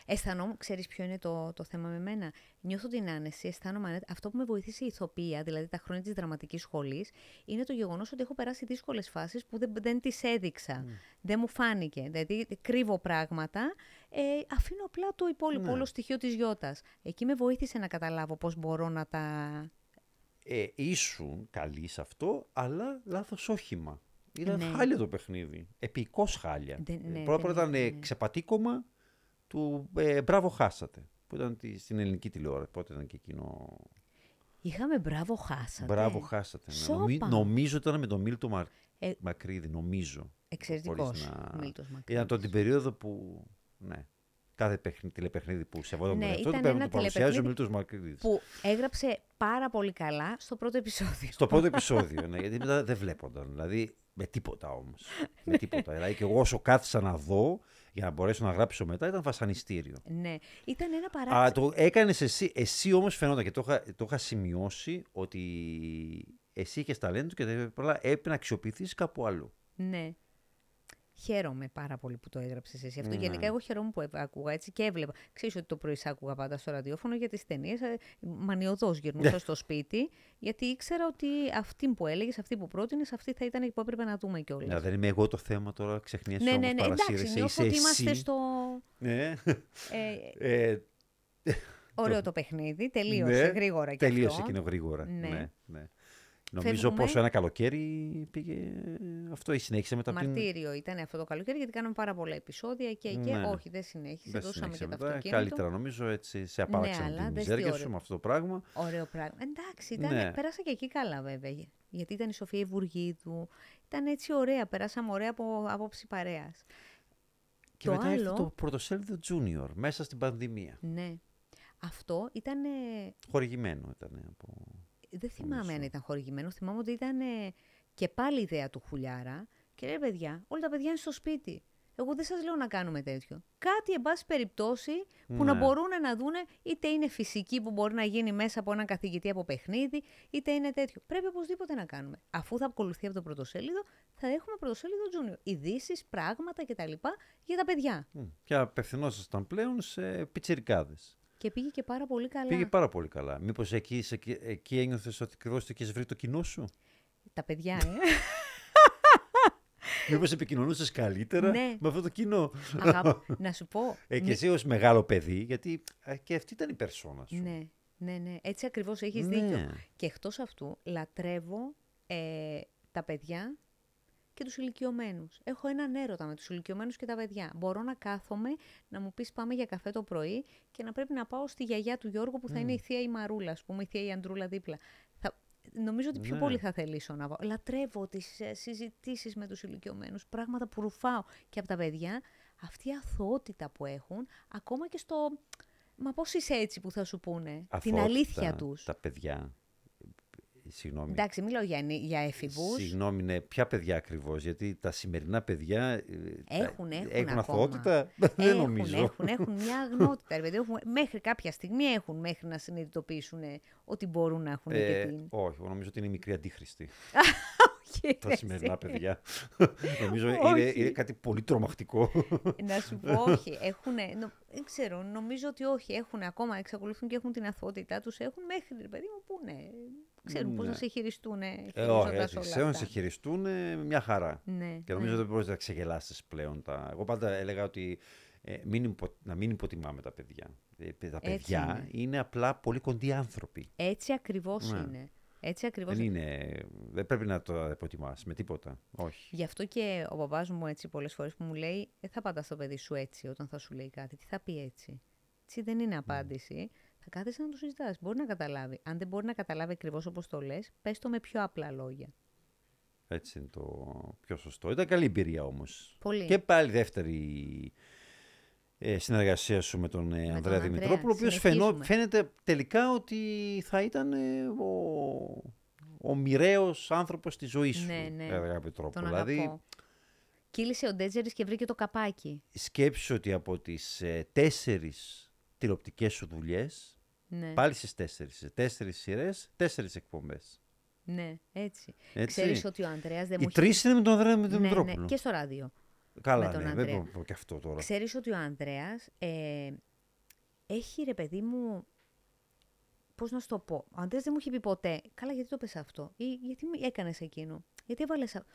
Αισθανόμουν, ξέρεις ποιο είναι το, το θέμα με μένα. Νιώθω την άνεση, αισθάνομαι άνετα. Αυτό που με βοήθησε η ηθοποιία, δηλαδή τα χρόνια της δραματικής σχολής, είναι το γεγονός ότι έχω περάσει δύσκολες φάσεις που δεν, δεν τις έδειξα. Δεν μου φάνηκε. Δηλαδή κρύβω πράγματα, ε, αφήνω απλά το υπόλοιπο
Ναι.
όλο στοιχείο της γιώτας. Εκεί με βοήθησε να καταλάβω πώς μπορώ να τα...
Ε, ήσουν καλή σε αυτό, αλλά λάθος όχημα. Ήταν
Ναι.
χάλια το παιχνίδι. Επικό χάλια.
Δεν- ναι,
Πρώτα
δεν
ήταν ε,
ήταν, ναι.
ξεπατήκωμα του ε, Μπράβο Χάσατε. Που ήταν τη- στην ελληνική τηλεόραση. Πότε ήταν και εκείνο.
Είχαμε μπράβο χάσατε.
Μπράβο Χάσατε. ναι.
Σόπα.
Νομι- νομίζω ήταν με τον Μίλτο Μαρ...
Ε,
Μακρύδη. Νομίζω.
Εξαιρετικός
Χωρίς να-
Μίλτος Μακρύδης.
Ήταν το την περίοδο που. Ναι. Κάθε παιχνι, τηλεπαιχνίδι που σεβόταν
Ναι,
τον εαυτό του
ήταν
πρέπει
ένα
να το παρουσιάζει ο
τηλεπαιχνίδι
Μίλτος Μακρύδης.
Που έγραψε πάρα πολύ καλά στο πρώτο επεισόδιο.
Στο πρώτο επεισόδιο, ναι, γιατί μετά δεν βλέπονταν. Δηλαδή, με τίποτα όμως. με τίποτα. δηλαδή, και εγώ όσο κάθισα να δω για να μπορέσω να γράψω μετά ήταν βασανιστήριο.
Ναι, ήταν ένα
Α,
παράξενο.
το έκανες εσύ. Εσύ όμως φαινόταν και το είχα, το είχα σημειώσει ότι εσύ είχες ταλέντο και απλά έπρεπε να αξιοποιηθείς κάπου αλλού.
Ναι. Χαίρομαι πάρα πολύ που το έγραψες εσύ αυτό.
Ναι.
Γενικά, εγώ χαιρόμουν που έβ- άκουγα έτσι και έβλεπα. Ξέρεις ότι το πρωί σ' άκουγα πάντα στο ραδιόφωνο για τις ταινίες. Μανιωδώς
Ναι.
γυρνούσα στο σπίτι, γιατί ήξερα ότι αυτή που έλεγες, αυτή που πρότεινες, αυτή θα ήταν που έπρεπε να δούμε κιόλας.
Να, δεν είμαι εγώ το θέμα τώρα, ξεχνιέσαι
ναι,
όμως,
ναι, ναι. Εντάξει,
παρασύρεσαι,
νιώθω
είσαι
ότι είμαστε
εσύ.
στο.
Ναι.
Ε,
Ε,
ωραίο το παιχνίδι. Τελείωσε
ναι,
γρήγορα κι
Τελείωσε
αυτό.
εκείνο γρήγορα.
Ναι.
Ναι. Ναι, Νομίζω
Φεύγουμε.
πόσο ένα καλοκαίρι πήγε αυτό ή συνέχισε μετά από την...
Μαρτύριο ήταν αυτό το καλοκαίρι, γιατί κάναμε πάρα πολλά επεισόδια και εκεί.
Ναι.
Όχι, δεν συνέχισε.
Δεν
Δώσαμε
συνέχισε
και το
μετά.
αυτοκίνητο.
Καλύτερα νομίζω έτσι σε απάραξαν
αλλά
τη
δες τι
μιζέρια
ωραίο.
σου με αυτό το πράγμα.
Ωραίο πράγμα. Εντάξει, ήταν,
Ναι.
πέρασα και εκεί καλά βέβαια. Γιατί ήταν η Σοφία Υπουργίδου. Ήταν έτσι ωραία. Περάσαμε ωραία από άποψη παρέας.
Και
Το
μετά ήρθε
άλλο-
το πρωτοσέλιδο Junior μέσα στην πανδημία.
Ναι. Αυτό ήταν.
Χορηγημένο ήταν από...
Δεν θυμάμαι
Νομίζω.
αν ήταν χορηγημένο. Θυμάμαι ότι ήταν ε, και πάλι ιδέα του Χουλιάρα. Και λέει, παιδιά, όλα τα παιδιά είναι στο σπίτι. Εγώ δεν σας λέω να κάνουμε τέτοιο. Κάτι, εν πάση περιπτώσει, που να
Ναι.
μπορούν να δούνε, είτε είναι φυσική που μπορεί να γίνει μέσα από έναν καθηγητή από παιχνίδι, είτε είναι τέτοιο. Πρέπει οπωσδήποτε να κάνουμε. Αφού θα ακολουθεί από το πρωτοσέλιδο, θα έχουμε πρωτοσέλιδο junior. Ειδήσεις, πράγματα κτλ. για τα παιδιά.
Μμ. Και απευθυνόσασταν πλέον σε πιτσιρικάδες.
Και πήγε και πάρα πολύ καλά.
Πήγε πάρα πολύ καλά. Μήπως εκεί, σε- εκεί ένιωθες ότι ακριβώς το έχεις βρει το κοινό σου;
Τα παιδιά, ε.
Μήπως επικοινωνούσες καλύτερα
Ναι.
με αυτό το κοινό;
Αγάπη, να σου πω.
Ε, και
μη-
εσύ ως μεγάλο παιδί, γιατί ε, και αυτή ήταν η περσόνα σου.
Ναι, ναι, ναι. Έτσι ακριβώς έχεις
Ναι.
δίκιο. Και εκτός αυτού, λατρεύω ε, τα παιδιά και τους ηλικιωμένους. Έχω έναν έρωτα με τους ηλικιωμένους και τα παιδιά. Μπορώ να κάθομαι, να μου πεις πάμε για καφέ το πρωί και να πρέπει να πάω στη γιαγιά του Γιώργου που θα είναι η θεία η Μαρούλα, ας πούμε, η θεία η Αντρούλα δίπλα. Θα, νομίζω ότι πιο
Ναι.
πολύ θα θελήσω να πάω. Λατρεύω τις ε, συζητήσεις με τους ηλικιωμένους, πράγματα που ρουφάω και από τα παιδιά. Αυτή η αθωότητα που έχουν, ακόμα και στο... Μα πώς είσαι έτσι που θα σου πούνε. Την
Αθωότητα,
αλήθεια τους.
Τα παιδιά. Ε, Συγγνώμη.
Εντάξει, μιλάω για, νη- για εφηβούς.
Συγγνώμη, ναι, ποια παιδιά ακριβώς, γιατί τα σημερινά παιδιά. ε, τα-
Έχουν, έχουν
έχουν
ακόμα.
αθωότητα; Δεν
Έχουν,
νομίζω.
Έχουν, έχουν μια αγνότητα. ρε παιδί, έχουν, μέχρι κάποια στιγμή έχουν μέχρι να συνειδητοποιήσουν ε, ότι μπορούν να έχουν και
Ε,
την.
όχι, εγώ νομίζω ότι είναι η μικρή αντίχρηστη
Όχι,
τα
ρε,
σημερινά
εσύ.
παιδιά. νομίζω είναι,
Όχι.
είναι κάτι πολύ τρομακτικό.
Να σου πω, όχι. Έχουν, νο, δεν ξέρω, νομίζω ότι όχι. Έχουν ακόμα, εξακολουθούν και έχουν την αθωότητά τους. Έχουν μέχρι, ρε παιδί μου, που ναι. Ξέρουν πώς
Ναι.
να σε χειριστούν.
Ε, όχι,
χειρίζοντας
έτσι,
όλα
ξέρουν να
αυτά.
σε χειριστούν ε, μια χαρά.
Ναι,
Και νομίζω
ναι.
δεν μπορείς να ξεγελάσεις πλέον. Τα... Εγώ πάντα έλεγα ότι ε, μην υπο- να μην υποτιμάμε τα παιδιά. Ε, τα παιδιά είναι. απλά πολύ κοντοί άνθρωποι.
Έτσι ακριβώς
Ναι.
είναι. Έτσι ακριβώς
Δεν, είναι, δεν πρέπει να το υποτιμάς με τίποτα. Όχι.
Γι' αυτό και ο μπαμπάς μου έτσι πολλές φορές που μου λέει δεν θα πατάς το παιδί σου έτσι όταν θα σου λέει κάτι. Τι θα πει έτσι. Έτσι δεν είναι απάντηση. Θα κάθεσαι να το συζητάς. Μπορεί να καταλάβει. Αν δεν μπορεί να καταλάβει ακριβώς όπως το λες, πες το με πιο απλά λόγια.
Έτσι είναι το πιο σωστό. Ήταν καλή εμπειρία όμως.
Πολύ.
Και πάλι δεύτερη ε, συνεργασία σου με τον ε,
τον
Ανδρέα
Ανδρέα.
Δημητρόπουλο, ο οποίος
Συνεχίζουμε.
φαίνεται τελικά ότι θα ήταν ε, ο, ο μοιραίος άνθρωπος της ζωής σου,
Ναι, ναι.
κατά κάποιο τρόπο.
Τον
δηλαδή,
αγαπώ. Κύλησε ο Ντέτζερης και βρήκε το καπάκι.
σκέψου ότι από τις ε, τέσσερις τηλεοπτικές σου δουλειές,
Ναι,
πάλι στις τέσσερις, σε τέσσερις σειρές, τέσσερις εκπομπές.
ναι έτσι.
Έτσι.
Ξέρεις ότι ο Ανδρέας δεν
Οι
μου έχει...
τρεις είναι με τον Ανδρέα
Ναι, ναι,
Δημητρόπουλο.
και στο ράδιο.
Καλά,
με τον
ναι, δεν
Ανδρέα.
μπορώ να πω και αυτό τώρα.
Ξέρεις ότι ο Ανδρέας ε, έχει ρε παιδί μου, πώς να σου το πω, ο Ανδρέας δεν μου έχει πει ποτέ, καλά γιατί το πες αυτό ή γιατί μου έκανες εκείνο, γιατί έβαλες α-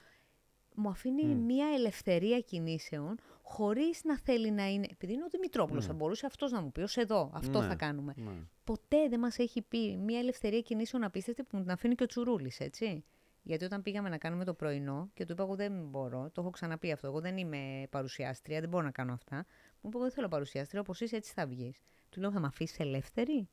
Μου αφήνει μια ελευθερία κινήσεων χωρίς να θέλει να είναι. Επειδή είναι ο Δημητρόπουλος, θα μπορούσε αυτός να μου πει: Ως εδώ, αυτό
Ναι,
θα κάνουμε.
ναι.
Ποτέ δεν μας έχει πει μια ελευθερία κινήσεων απίστευτη που μου την αφήνει και ο Τσουρούλης, έτσι. Γιατί όταν πήγαμε να κάνουμε το πρωινό και του είπα: Εγώ δεν μπορώ, το έχω ξαναπεί αυτό. Εγώ δεν είμαι παρουσιάστρια, δεν μπορώ να κάνω αυτά. Μου είπε: Εγώ δεν θέλω παρουσιάστρια, όπως είσαι έτσι θα βγεις. Του λέω: Θα με αφήσεις ελεύθερη.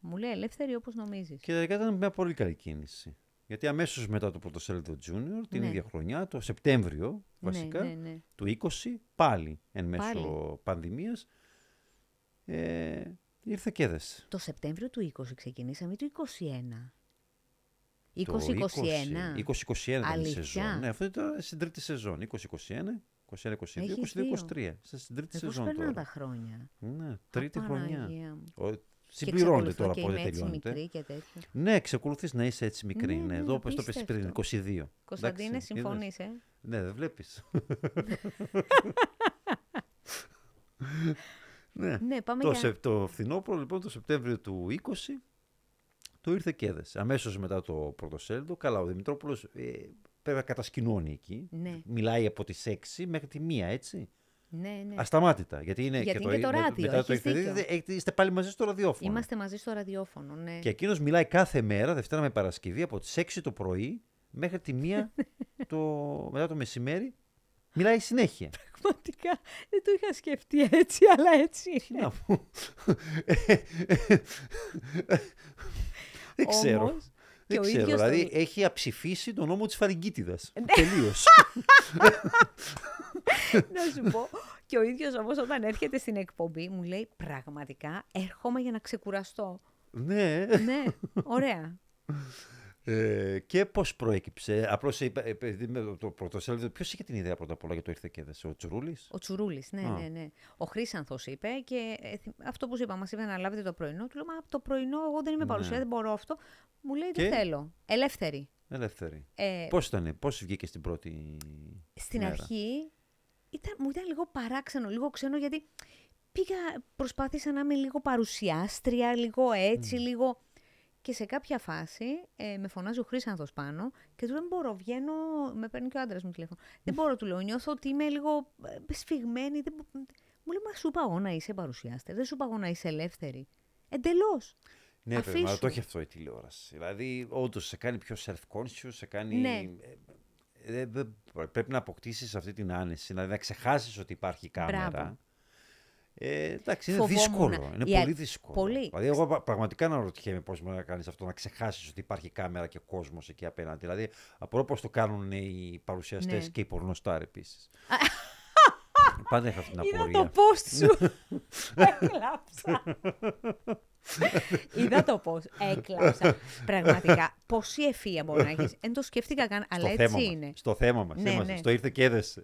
Μου λέει: Ελεύθερη όπως νομίζεις.
Και τελικά ήταν μια πολύ καλή κίνηση. Γιατί αμέσως μετά το πρωτοσέλιδο Junior, την
Ναι.
ίδια χρονιά, το Σεπτέμβριο βασικά,
Ναι, ναι, ναι.
του 20, πάλι εν μέσω
Πάλι.
πανδημίας, ε, ήρθε και έδεσε.
Το Σεπτέμβριο του 20 ξεκινήσαμε ή του 21. 2021.
Το 20, 2021 ήταν η
Αλήθεια;
σεζόν. Ναι, αυτό ήταν στην τρίτη σεζόν. 2021, 21-22,
Έχεις
22-23. Είστε στην τρίτη
Ε, πώς
σεζόν
περνάνε
τώρα.
τα χρόνια;
Ναι, τρίτη χρονιά.
Απαναγία μου.
Ο,
Και
συμπληρώνεται
εξακολουθώ
τώρα
και
πότε
είμαι έτσι
τελειώνεται.
μικρή και τέτοιο.
Ναι, εξακολουθείς να είσαι έτσι μικρή.
Ναι,
Ναι,
ναι,
εδώ πες το πες πριν,
απίστευτο.
22.
Κωνσταντίνε,
Εντάξει, είδες.
συμφωνείς, ε;
Ναι, δεν βλέπεις. ναι.
Ναι, πάμε
Το,
για...
σε, το φθινόπωρο, λοιπόν, το Σεπτέμβριο του 20, το ήρθε και έδεσε. Αμέσως μετά το πρωτοσέλιδο, καλά, ο Δημητρόπουλος ε, πρέπει να κατασκηνώνει εκεί.
Ναι,
Μιλάει από τις 6 μέχρι τη 1, έτσι.
ναι, ναι.
Ασταμάτητα. Γιατί είναι
Γιατί
και
είναι και το
με-
ράδιο,
μετά το
έχεις
ήρθε,
δίκιο.
ε, είστε πάλι μαζί στο ραδιόφωνο.
Είμαστε μαζί στο ραδιόφωνο, ναι.
Και εκείνος μιλάει κάθε μέρα, Δευτέρα με Παρασκευή, από τις 6 το πρωί μέχρι τη 1 το, μετά το μεσημέρι. Μιλάει συνέχεια.
Πραγματικά δεν το είχα σκεφτεί έτσι, αλλά έτσι
Τι
είναι.
να πω. Δεν ξέρω.
Όμως,
Δεν
και ο
ξέρω.
ίδιος
Δηλαδή
τον-
έχει αψηφίσει τον νόμο της φαρικίτιδας.
Ναι.
Τελείως.
να σου πω, και ο ίδιος όμως όταν έρχεται στην εκπομπή μου λέει πραγματικά έρχομαι για να ξεκουραστώ.
ναι.
ναι, ωραία.
Ε, και πώς προέκυψε. Απλώς είπε, επειδή με το πρωτοσέλιδο, ποιος είχε την ιδέα πρώτα απ' όλα για το ήρθε και έδεσε, ο Τσουρούλης;
Ο Τσουρούλης, ναι,
Α.
ναι, ναι. Ο Χρήσανθος είπε και ε, θυ- αυτό που σου είπα, μας είπε να λάβετε το πρωινό. Του λέω Μα το πρωινό, εγώ δεν είμαι
Ναι.
παρουσία, δεν μπορώ αυτό. Μου λέει
Και;
Δεν θέλω. Ελεύθερη.
Ελεύθερη.
Ε,
Πώς ήταν, πώς βγήκε στην πρώτη
στην
μέρα;
αρχή ήταν, μου ήταν λίγο παράξενο, λίγο ξένο, γιατί πήγα, προσπάθησα να είμαι λίγο παρουσιάστρια, λίγο έτσι, λίγο... Και σε κάποια φάση ε, με φωνάζει ο Χρήσανθος πάνω και του λέω δεν μπορώ, βγαίνω, με παίρνει και ο άντρας μου τηλέφωνο. Δεν μπορώ, του λέω, νιώθω ότι είμαι λίγο ε, σφιγμένη. Δεν... μπο- Μου λέει, μα σου είπα εγώ να είσαι παρουσιάστερη, δεν σου είπα εγώ να είσαι ελεύθερη. Εντελώς.
Ναι, παιδί, μα
Αφήσου.
το έχει αυτό η τηλεόραση. Δηλαδή, όντως σε κάνει πιο self-conscious, σε κάνει.
Ναι.
Ε, ε, δεν- πρέπει να αποκτήσεις αυτή την άνεση, δηλαδή να ξεχάσεις ότι υπάρχει κάμερα.
Μπράβο.
Ε, εντάξει, είναι
Φοβόμουν.
δύσκολο. Είναι
Η α-
πολύ δύσκολο.
πολύ.
Δηλαδή, εγώ πα- πραγματικά αναρωτιέμαι πώς μπορεί να κάνεις αυτό, να ξεχάσεις ότι υπάρχει κάμερα και κόσμος εκεί απέναντι. Δηλαδή, απορώ πώς το κάνουν οι παρουσιαστές
Ναι.
και οι πορνοστάρ επίσης. Πάντα είχα αυτή την
Είδα
απορία.
το post σου. Έκλαψα. Είδα το post. Έκλαψα. Πραγματικά. Πόση ευφία μπορεί να έχεις. Δεν το σκέφτηκα καν, αλλά
στο
έτσι
θέμα
είναι.
Μας, στο θέμα μας.
Ναι, ναι.
Στο ήρθε και έδεσε.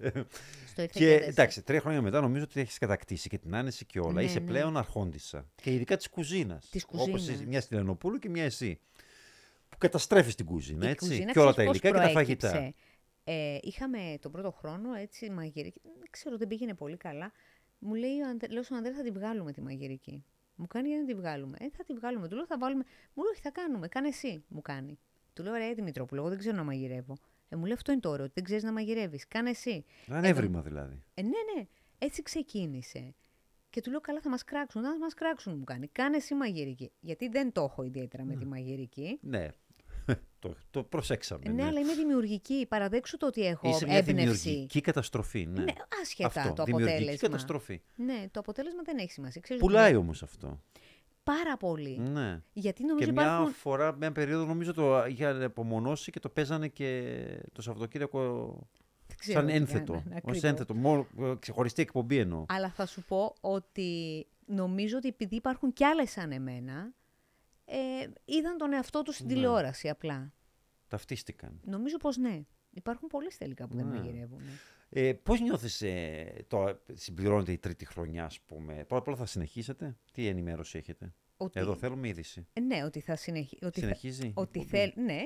Στο ήρθε
Και
έδεσε.
εντάξει, τρία χρόνια μετά νομίζω ότι έχεις κατακτήσει και την άνεση και όλα.
Ναι,
Είσαι
ναι.
πλέον αρχόντισα. Και ειδικά της κουζίνας.
Της
Όπως
κουζίνας.
μια στη Λενοπούλου και μια εσύ. Που καταστρέφεις την κουζίνα,
Η
έτσι.
κουζίνα
και όλα τα
ξέρεις πώς
υλικά και τα
προέκυψε.
φαγητά.
Ε, είχαμε τον πρώτο χρόνο έτσι μαγειρική. Δεν ξέρω, δεν πήγαινε πολύ καλά. Μου λέει, ο Ανδρέ, λέω στον Ανδρέα θα τη βγάλουμε τη μαγειρική. Μου κάνει για να τη βγάλουμε. Ε, θα τη βγάλουμε. Του λέω θα βάλουμε. Μου λέει, όχι, θα κάνουμε. Κάνε εσύ, μου κάνει. Του λέω, ρε Δημητρόπουλο, εγώ δεν ξέρω να μαγειρεύω. Ε, μου λέει, αυτό είναι το ωραίο, ότι δεν ξέρεις να μαγειρεύεις. Κάνε εσύ.
Ανέβριμα δηλαδή.
Ε, ναι, ναι, έτσι ξεκίνησε. Και του λέω, καλά, θα μας κράξουν. Να μας κράξουν, μου κάνει. Κάνε εσύ μαγειρική. Γιατί δεν το έχω ιδιαίτερα με τη μαγειρική.
Ναι. το, το προσέξαμε.
Ναι, αλλά είμαι δημιουργική. Παραδέξου το ότι έχω
Είσαι μια
έμπνευση.
δημιουργική καταστροφή. Ναι,
Ναι, άσχετα
αυτό,
το
δημιουργική
αποτέλεσμα.
καταστροφή.
Ναι, το αποτέλεσμα δεν έχει σημασία. Ξέρεις
Πουλάει
ότι-
όμως αυτό.
πάρα πολύ.
Ναι.
Γιατί νομίζω
Και μια
υπάρχουν.
φορά, μια περίοδο νομίζω το είχε απομονώσει και το παίζανε και το Σαββατοκύριακο
Δεν ξέρω
σαν
τι
ένθετο.
κάνανε,
Ως
ακριβώς.
ένθετο, μόνο ε, ξεχωριστή εκπομπή εννοώ.
Αλλά θα σου πω ότι νομίζω ότι επειδή υπάρχουν κι άλλες σαν εμένα, ε, είδαν τον εαυτό τους στην
Ναι.
τηλεόραση απλά.
Ταυτίστηκαν.
Νομίζω πως ναι. Υπάρχουν πολλές τελικά που δεν
Ναι.
μαγειρεύουν.
Ε, πώς νιώθεις ε, το συμπληρώνεται η τρίτη χρονιά, ας πούμε. Πρώτα απ' όλα θα συνεχίσετε; Τι ενημέρωση έχετε;
Ότι,
Εδώ θέλουμε είδηση.
Ε, Ναι, ότι θα συνεχίσει. Ότι, θα,
Συνεχίζει. η
ότι
εκπομπή;
θέλ, ναι,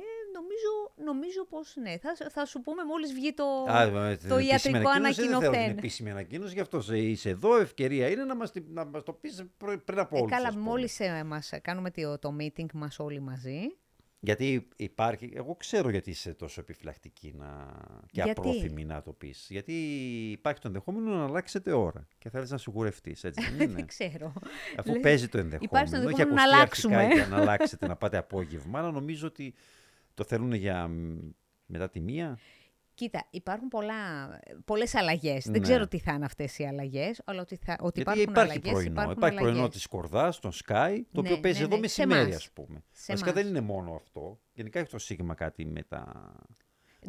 νομίζω, νομίζω πως ναι. Θα, θα σου πούμε μόλις βγει το...
Α, ε, την
το
επίσημη
ιατρικό
ανακοίνωση Δεν θέλω την
ανακοινωθέν.
επίσημη ανακοίνωση, γι' αυτό σε- είσαι εδώ. Ευκαιρία είναι να μας, τη- να μας το πεις προ- πριν από
Ε,
όλους.
καλά,
ας πούμε.
μόλις ε, μας κάνουμε το, το meeting μας όλοι μαζί.
Γιατί υπάρχει, εγώ ξέρω γιατί είσαι τόσο επιφυλακτική να... και
Γιατί;
απρόθυμη να το πεις. Γιατί υπάρχει το ενδεχόμενο να αλλάξετε ώρα και θέλεις να σιγουρευτείς, έτσι δεν είναι;
δεν ξέρω.
Αφού
Λες,
παίζει το ενδεχόμενο,
υπάρχει το
έχει
ενδεχόμενο να
ακουστεί
αλλάξουμε.
αρχικά για να αλλάξετε, να πάτε απόγευμα, αλλά νομίζω ότι το θέλουν για μ, μετά τη μία;
Κοίτα, υπάρχουν πολλά, πολλές αλλαγές.
Ναι.
Δεν ξέρω τι θα είναι αυτές οι αλλαγές, αλλά ότι, θα, ότι
Γιατί
υπάρχουν
υπάρχει
αλλαγές,
πρωινό.
υπάρχουν
υπάρχει πρωινό
αλλαγές.
της Κορδάς, τον Sky, το
Ναι,
οποίο παίζει
ναι,
εδώ
ναι.
μεσημέρι,
Σε
ας
εμάς.
πούμε.
Σε
Βασικά
εμάς.
δεν είναι μόνο αυτό. Γενικά έχει το Σίγμα κάτι με, τα...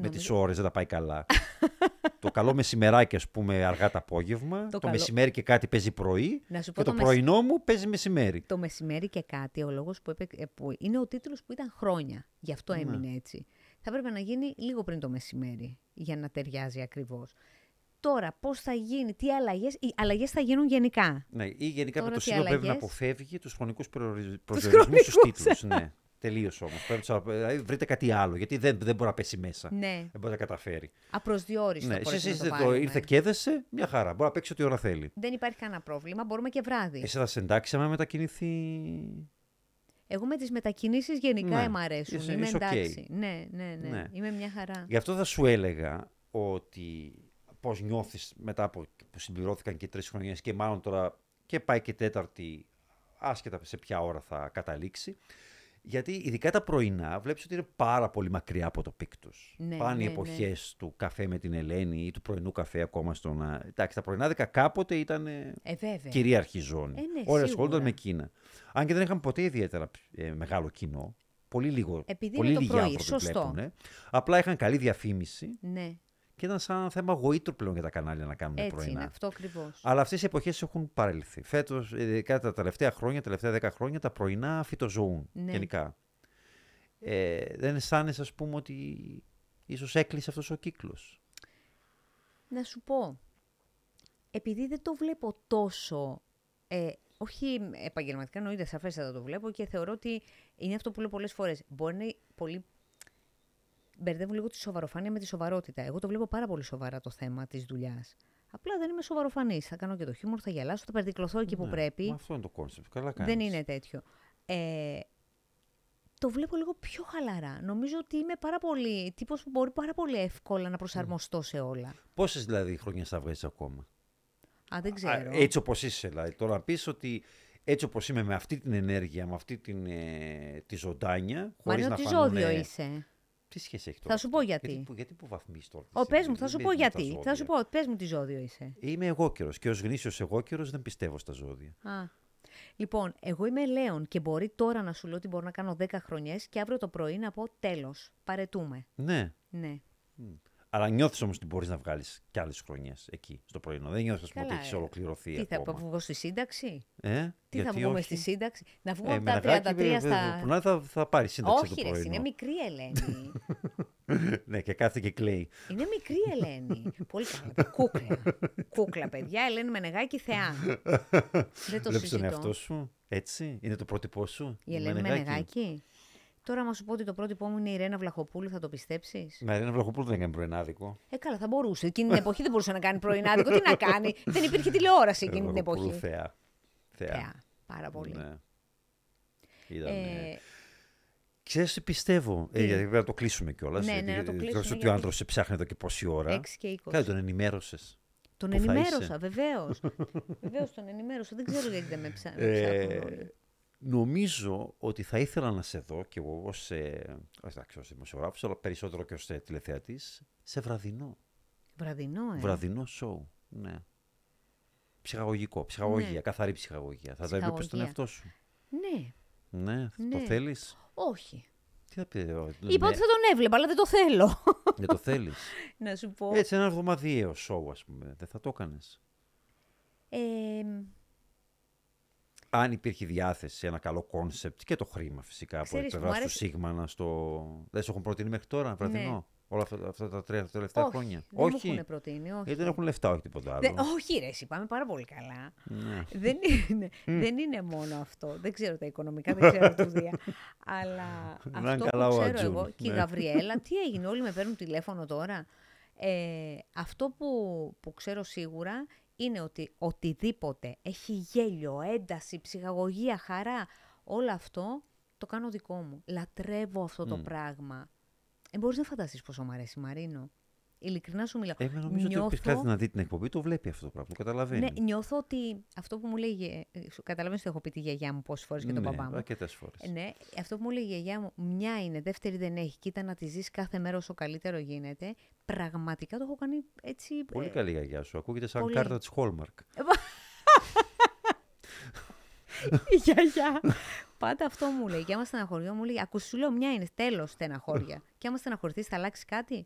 με
Νομίζω-
τις ώρες, δεν τα πάει καλά. το καλό μεσημεράκι, ας πούμε, αργά το απόγευμα. Το,
καλό-
μεσημέρι και κάτι παίζει πρωί.
Να σου πω
Και το,
το, μεσ-
πρωινό μου παίζει μεσημέρι.
το μεσημέρι και κάτι, ο λόγος που, έπαι- ε, που είναι ο τίτλος που ήταν χρόνια. Γι' αυτό
Ναι.
έμεινε έτσι. Θα έπρεπε να γίνει λίγο πριν το μεσημέρι, για να ταιριάζει ακριβώς. Τώρα, πώς θα γίνει, τι αλλαγές, οι αλλαγές θα γίνουν γενικά;
Ναι, ή γενικά
Τώρα
το
τι
σύλλογο πρέπει να
αλλαγές;
αποφεύγει τους χρονικούς προσδιορισμούς στους
χρονικούς.
τίτλους. ναι. Τελείως όμως. Πρέπει να τους- δηλαδή, βρείτε κάτι άλλο, γιατί δεν, δεν μπορεί να πέσει μέσα.
Ναι,
Δεν μπορεί να καταφέρει.
απροσδιόριστο.
Ναι,
μπορείς
εσείς
να το
είστε το,
βάλουμε.
ήρθε και έδεσε, μια χαρά. Μπορεί να παίξει ό,τι ώρα θέλει.
Δεν υπάρχει κανένα πρόβλημα, μπορούμε και βράδυ.
Εσύ θα σε εντάξει άμα μετακινηθεί;
Εγώ με τις μετακινήσεις γενικά
Ναι,
μ' αρέσουν.
είσαι-
Είμαι
είσαι οκ.
εντάξει. Ναι, ναι, ναι,
Ναι.
Είμαι μια χαρά.
Γι' αυτό θα σου έλεγα ότι πώς νιώθεις μετά από που συμπληρώθηκαν και τρεις χρονιές και μάλλον τώρα και πάει και τέταρτη, άσχετα σε ποια ώρα θα καταλήξει. Γιατί ειδικά τα πρωινά βλέπεις ότι είναι πάρα πολύ μακριά από το peak τους.
Ναι,
Πάνε οι
ναι,
εποχές του καφέ με την Ελένη ή του πρωινού καφέ ακόμα στον... α- Εντάξει, τα πρωινάδικα κάποτε ήταν
Ε, βέβαια.
κυρίαρχη ζώνη.
Ε, ναι,
Όλοι ασχολούνταν
σίγουρα.
με εκείνα. Αν και δεν είχαν ποτέ ιδιαίτερα ε, μεγάλο κοινό. Πολύ λίγο.
Επειδή
πολύ
είναι το
λίγοι
πρωί,
άνθρωποι
σωστό.
βλέπουνε. Απλά είχαν καλή διαφήμιση
Ναι,
και ήταν σαν θέμα γοήτρου πλέον για τα κανάλια να κάνουν
έτσι
πρωινά.
είναι. Αυτό ακριβώς.
Αλλά αυτές οι εποχές έχουν παρελθεί. Φέτος, ειδικά τα τελευταία χρόνια, τα τελευταία δέκα χρόνια, τα πρωινά φυτοζωούν
Ναι.
γενικά. Ε, δεν αισθάνεσαι, ας πούμε, ότι ίσως έκλεισε αυτός ο κύκλος.
Να σου πω, επειδή δεν το βλέπω τόσο, ε, όχι επαγγελματικά, εννοείται σαφέστατα το βλέπω και θεωρώ ότι είναι αυτό που λέω πολλές φορές. Μπορεί να είναι πολύ... Μπερδεύουν λίγο τη σοβαροφάνεια με τη σοβαρότητα. Εγώ το βλέπω πάρα πολύ σοβαρά το θέμα της δουλειάς. Απλά δεν είμαι σοβαροφανής. Θα κάνω και το χιούμορ, θα γελάσω, θα περδικλωθώ εκεί που
Ναι,
πρέπει.
μα αυτό είναι το κόνσεπτ. Καλά κάνεις.
Δεν είναι τέτοιο. Ε, το βλέπω λίγο πιο χαλαρά. Νομίζω ότι είμαι πάρα πολύ, τύπος που μπορεί πάρα πολύ εύκολα να προσαρμοστώ σε όλα.
Πόσες δηλαδή χρονιές θα βγει ακόμα;
Α, δεν
Α,
ξέρω.
έτσι όπως είσαι, δηλαδή. Τώρα να πεις ότι έτσι όπως είμαι με αυτή την ενέργεια, με αυτή την, ε, τη ζωντάνια.
Μα
χωρίς
είναι
να
ότι
φανούνε-
ζώδιο είσαι.
Τι σχέση έχει τώρα.
Θα σου πω γιατί.
Γιατί, που- γιατί που βαθμίζεις τώρα.
Ο,
τη
πες μου,
στιγμή,
θα σου
δεν
πω
παίζει με τα
γιατί. Θα σου
ζώδια.
πω, πες μου τι ζώδιο είσαι.
Είμαι εγώ καιρο και ως γνήσιος εγώ καιρο δεν πιστεύω στα ζώδια.
Α. Λοιπόν, εγώ είμαι Λέων και μπορεί τώρα να σου λέω ότι μπορώ να κάνω 10 χρονιές και αύριο το πρωί να πω τέλος, παρετούμε.
Ναι.
Ναι.
Αλλά νιώθεις όμως ότι μπορείς να βγάλεις κι άλλες χρονιές εκεί στο πρωινό. Δεν νιώθεις ότι
Καλά,
έχεις
ε.
ολοκληρωθεί
Τι θα
ακόμα.
βγω στη σύνταξη;
Ε,
Τι θα
γιατί
βγούμε
όχι;
στη σύνταξη; Να βγω
Ε,
από
με
τα
ναγάκι,
33
βέβαια,
στα...
Που να θα, θα πάρει σύνταξη
Όχι
το
ρε,
πρωινό.
είναι μικρή Ελένη.
ναι, και κάθεται και κλαίει.
είναι μικρή Ελένη. Πολύ καλά. Κούκλα. Κούκλα, παιδιά. Ελένη Μενεγάκη θεά. Δεν το
Βλέπεις τον
συζητώ.
εαυτό σου έτσι; Είναι το πρότυπό σου.
Η Ελένη
Μενεγάκη.
Μενεγάκη. Τώρα, μα σου πω ότι το πρότυπό μου είναι η Ρένα Βλαχοπούλου, θα το πιστέψεις;
Με ένα Βλαχοπούλου δεν έκανε πρωινάδικο.
Ε, καλά, θα μπορούσε. Εκείνη την εποχή δεν μπορούσε να κάνει πρωινάδικο. Τι να κάνει; δεν υπήρχε τηλεόραση εκείνη την
Βλαχοπούλου
εποχή.
Θεά. Θεά.
Θεά. Πάρα πολύ.
Ναι. Ήταν,
Ε,
Ξέρεις τι πιστεύω, ε,
Τι;
γιατί πρέπει να το κλείσουμε κιόλας.
Ναι,
γιατί,
ναι, να το
γιατί
κλείσουμε,
ότι ο
γιατί-
άνθρωπος σε ψάχνει εδώ και πόση ώρα.
6 και 20.
Κάτι τον ενημέρωσες.
Τον
Πού θα
ενημέρωσα,
είσαι;
βεβαίως. βεβαίως τον ενημέρωσα. Δεν ξέρω γιατί δεν με ψά- με
Ε,
ψάχνουν όλοι.
Νομίζω ότι θα ήθελα να σε δω κι εγώ ως, ε, όχι, εντάξει, ως δημοσιογράφος, αλλά περισσότερο και ως ε, τηλεθεατής, σε βραδινό.
Βραδινό, ε.
Βραδινό σοου. Ναι. Ψυχαγωγικό, ψυχαγωγία,
Ναι.
καθαρή ψυχαγωγία. Θα τα έβλεπες τον
Ψυχαγωγία.
εαυτό σου.
Ναι.
Ναι, το
Ναι.
θέλεις;
Όχι.
Τι θα πει, ο-
Είπα
ναι,
ότι θα τον έβλεπα, αλλά δεν το θέλω.
Δεν το θέλεις.
να σου πω.
Έτσι, ένα εβδομαδιαίο σοου, ας πούμε. Δεν θα το έκανες.
Ε,
Αν υπήρχε διάθεση, ένα καλό κόνσεπτ και το χρήμα φυσικά από
Ξέρεις,
την
μου
πλευρά του
άρεσε-
Σίγμα να στο. Δεν σου έχουν προτείνει μέχρι τώρα, βραδινό.
Ναι.
Όλα αυτά, αυτά τα τρία τελευταία
όχι,
χρόνια.
δεν
όχι.
μου έχουν προτείνει, όχι.
Γιατί δεν έχουν λεφτά, όχι τίποτα άλλο.
Δεν- όχι ρε, εσύ, πάμε πάρα πολύ καλά.
Ναι.
δεν, είναι, δεν είναι μόνο αυτό. Δεν ξέρω τα οικονομικά, δεν ξέρω του Δία. Αλλά
Να είναι
αυτό
καλά
που
ο
ξέρω
Ατζούν,
εγώ και η
ναι.
Γαβριέλα, τι έγινε, όλοι με παίρνουν τηλέφωνο τώρα. Ε, αυτό που, που ξέρω σίγουρα είναι ότι οτιδήποτε έχει γέλιο, ένταση, ψυχαγωγία, χαρά, όλο αυτό το κάνω δικό μου. Λατρεύω αυτό το
Μμ.
πράγμα. Ε, μπορείς να φανταστείς πόσο μου αρέσει, Μαρίνο. Ειλικρινά σου μιλάω.
Ε, με νομίζω ότι όποιος
Νιώθω-
κάτι να δει την εκπομπή το βλέπει αυτό το πράγμα. Το καταλαβαίνει.
ναι, νιώθω ότι αυτό που μου λέει. Καταλαβαίνεις ότι έχω πει τη γιαγιά μου πόσες φορές και τον
ναι,
παπά μου.
αρκετές φορές.
Ε, Ναι, αυτό που μου λέει η γιαγιά μου, μια είναι, δεύτερη δεν έχει. Κοίτα να τη ζεις κάθε μέρα όσο καλύτερο γίνεται. Πραγματικά το έχω κάνει έτσι.
Πολύ
ε,
καλή η γιαγιά σου. Ακούγεται σαν
πολύ.
κάρτα της Hallmark.
Η γιαγιά. Πάντα αυτό μου λέει. Και άμα στεναχωριώ, μου λέει: Ακούς, σου λέω μια είναι τέλος στεναχώρια. και άμα στεναχωρηθείς, θα αλλάξεις κάτι;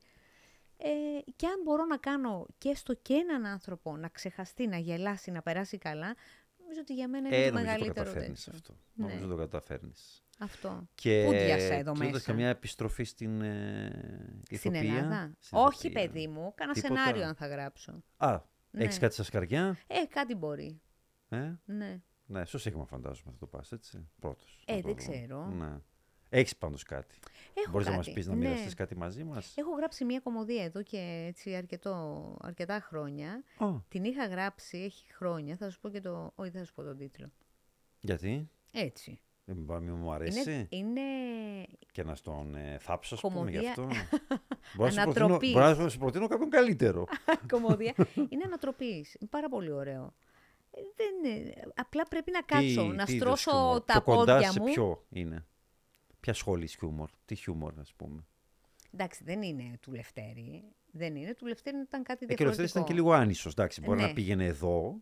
Ε, και αν μπορώ να κάνω και έστω και έναν άνθρωπο να ξεχαστεί, να γελάσει, να περάσει καλά, νομίζω ότι για μένα είναι
Ε,
το
νομίζω το
μεγαλύτερο
καταφέρνεις
τέτοιο.
αυτό.
Ναι.
Νομίζω το καταφέρνεις.
Αυτό.
Και
Πούντιασα εδώ
κλείνοντας
μέσα;
και μια επιστροφή στην ε,
Στην
ηθοποιία.
Ελλάδα.
Στην
Όχι,
ηθοποιία.
παιδί μου. Κάνα
Τίποτα.
σενάριο αν θα γράψω.
Α,
Ναι.
έχεις κάτι στα σκαριά;
Ε, κάτι μπορεί.
Ε;
Ναι.
Ναι, στο Σίγμα φαντάζομαι θα το πας, έτσι. Πρώτος.
Ε,
να το
δεν
δω.
ξέρω.
Ναι. Έχεις πάντως κάτι.
Έχω
Μπορείς να
κάτι.
μας πεις να
ναι.
μοιραστείς κάτι μαζί μας;
Έχω γράψει μια κομμωδία εδώ και έτσι αρκετό, αρκετά χρόνια.
Α,
Την είχα γράψει, έχει χρόνια. Θα σου πω και το. Όχι, δεν θα σου πω τον τίτλο.
γιατί;
Έτσι.
Δεν μου- μη μου αρέσει.
Είναι, είναι
Και να στον ε, θάψω, ας πούμε, γι'
Κομμωδία
αυτό. Μπορώ να σου προτείνω-
ανατροπής.
μπορώ να σου προτείνω κάποιον καλύτερο.
κομμωδία. είναι ανατροπής. Είναι πάρα πολύ ωραίο. Ε, Δεν είναι. Απλά πρέπει να κάτσω,
Τι-
να
τι είδος
στρώσω
χιούμορ;
τα
Πιο κοντά
πόδια
σε
μου.
ποιο είναι; Ποια σχόλη χιούμορ. Τι χιούμορ, ας πούμε;
Εντάξει, δεν είναι του Λευτέρη. Δεν είναι. Του Λευτέρη ήταν κάτι
Ε, και ο Λευτέρης ήταν
διαφορετικό.
και λίγο άνισος. Εντάξει, μπορεί
Ναι.
να πήγαινε εδώ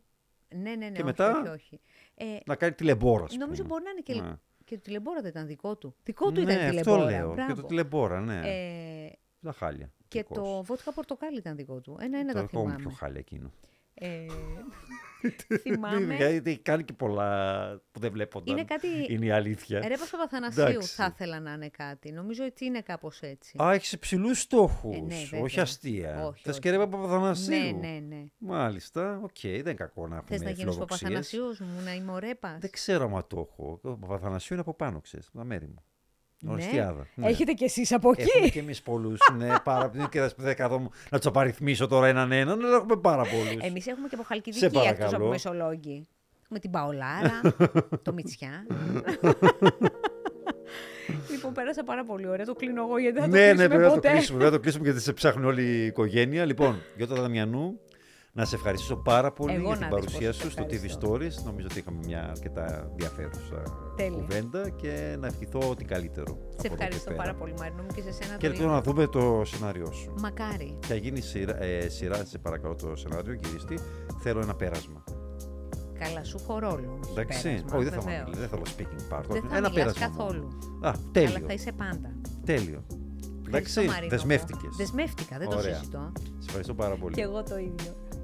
Ναι, ναι, ναι.
και
όχι,
μετά
όχι, όχι. Ε,
να κάνει τηλεμπόρα, ας
νομίζω
πούμε.
μπορεί να είναι και.
Ναι.
Και το τηλεμπόρα δεν ήταν δικό του. Δικό του
ναι,
ήταν
αυτό
τηλεμπόρα.
λέω. Και
μπράβο.
το τηλεμπόρα, ναι.
Ε,
Τα χάλια.
και
δικός.
το βότκα πορτοκάλι ήταν δικό του. Ένα-ένα
το
τα
ακόμα
θυμάμαι.
πιο χάλια εκείνο.
Ε, θυμάμαι.
Γιατί κάνει και πολλά που δεν βλέπονταν.
Είναι κάτι.
Είναι η αλήθεια.
Ρε Παπαθανασίου
Εντάξει.
θα ήθελα να είναι κάτι. Νομίζω ότι είναι κάπως έτσι.
Α, έχεις υψηλούς στόχους.
Ε, ναι, βέβαια.
όχι αστεία.
Όχι,
Θες
όχι.
και ρε Παπαθανασίου.
ναι, ναι, ναι.
Μάλιστα, οκ, δεν είναι κακό να έχουμε
Θες να γίνεις
φιλοδοξίες.
Παπαθανασίους μου, να είμαι ο Ρέπας.
Δεν ξέρω αν το έχω. Ο Παπαθανασίου είναι από πάνω, ξέρεις, από τα μέρη μου.
Ναι.
Οριστιάδα. Ναι.
Έχετε κι εσείς από εκεί.
Έχουμε και εμείς πολλούς. ναι, πάρα πολύ. Και θα δέκα εδώ μου να τους απαριθμίσω τώρα έναν έναν, αλλά έχουμε πάρα πολλούς.
Εμείς έχουμε και από
Σε
Χαλκιδική εκτός
παρακαλώ.
από Μεσολόγγι. Έχουμε την Παολάρα, το Μιτσιά. λοιπόν, πέρασα πάρα πολύ ωραία. Το κλείνω εγώ γιατί δεν θα το
ναι, ναι,
κλείσουμε
πρέπει να το
ποτέ.
κλείσουμε. Πρέπει να το κλείσουμε γιατί σε ψάχνει όλη η οικογένεια. Λοιπόν, Γιώτα Δαμιανού, να σε ευχαριστήσω πάρα πολύ
Εγώ
για την
να δεις
παρουσία
πόσο σε
σου στο TV
ευχαριστώ.
Stories. Νομίζω ότι είχαμε μια αρκετά ενδιαφέρουσα
Τέλεια.
κουβέντα και να ευχηθώ ό,τι καλύτερο.
Σε
από εδώ και
ευχαριστώ
πέρα.
πάρα πολύ, Μαρινό μου, και σε σένα
Και
το
ελπίζω
ίδιο.
να δούμε το σενάριό σου.
Μακάρι.
Θα γίνει σειρά, ε, σειρά, σε παρακαλώ το σενάριο, γυριστή. Θέλω ένα πέρασμα.
Καλά, σου έχω ρόλο. όχι
Εντάξει.
πέρασμα,
Όχι, δεν θα,
βεβαίως.
μιλ- δεν θέλω speaking part.
Δεν θα
ένα
μιλάς
πέρασμα. μόνο.
καθόλου.
Α,
Αλλά
τέλειο.
θα είσαι πάντα.
Τέλειο.
Ευχαριστώ,
Εντάξει,
Μαρίνο μου.
δεσμεύτηκες.
Δεσμεύτηκα, δεν το
Ωραία.
συζητώ.
Σε ευχαριστώ πάρα πολύ.
Και εγώ το ίδιο.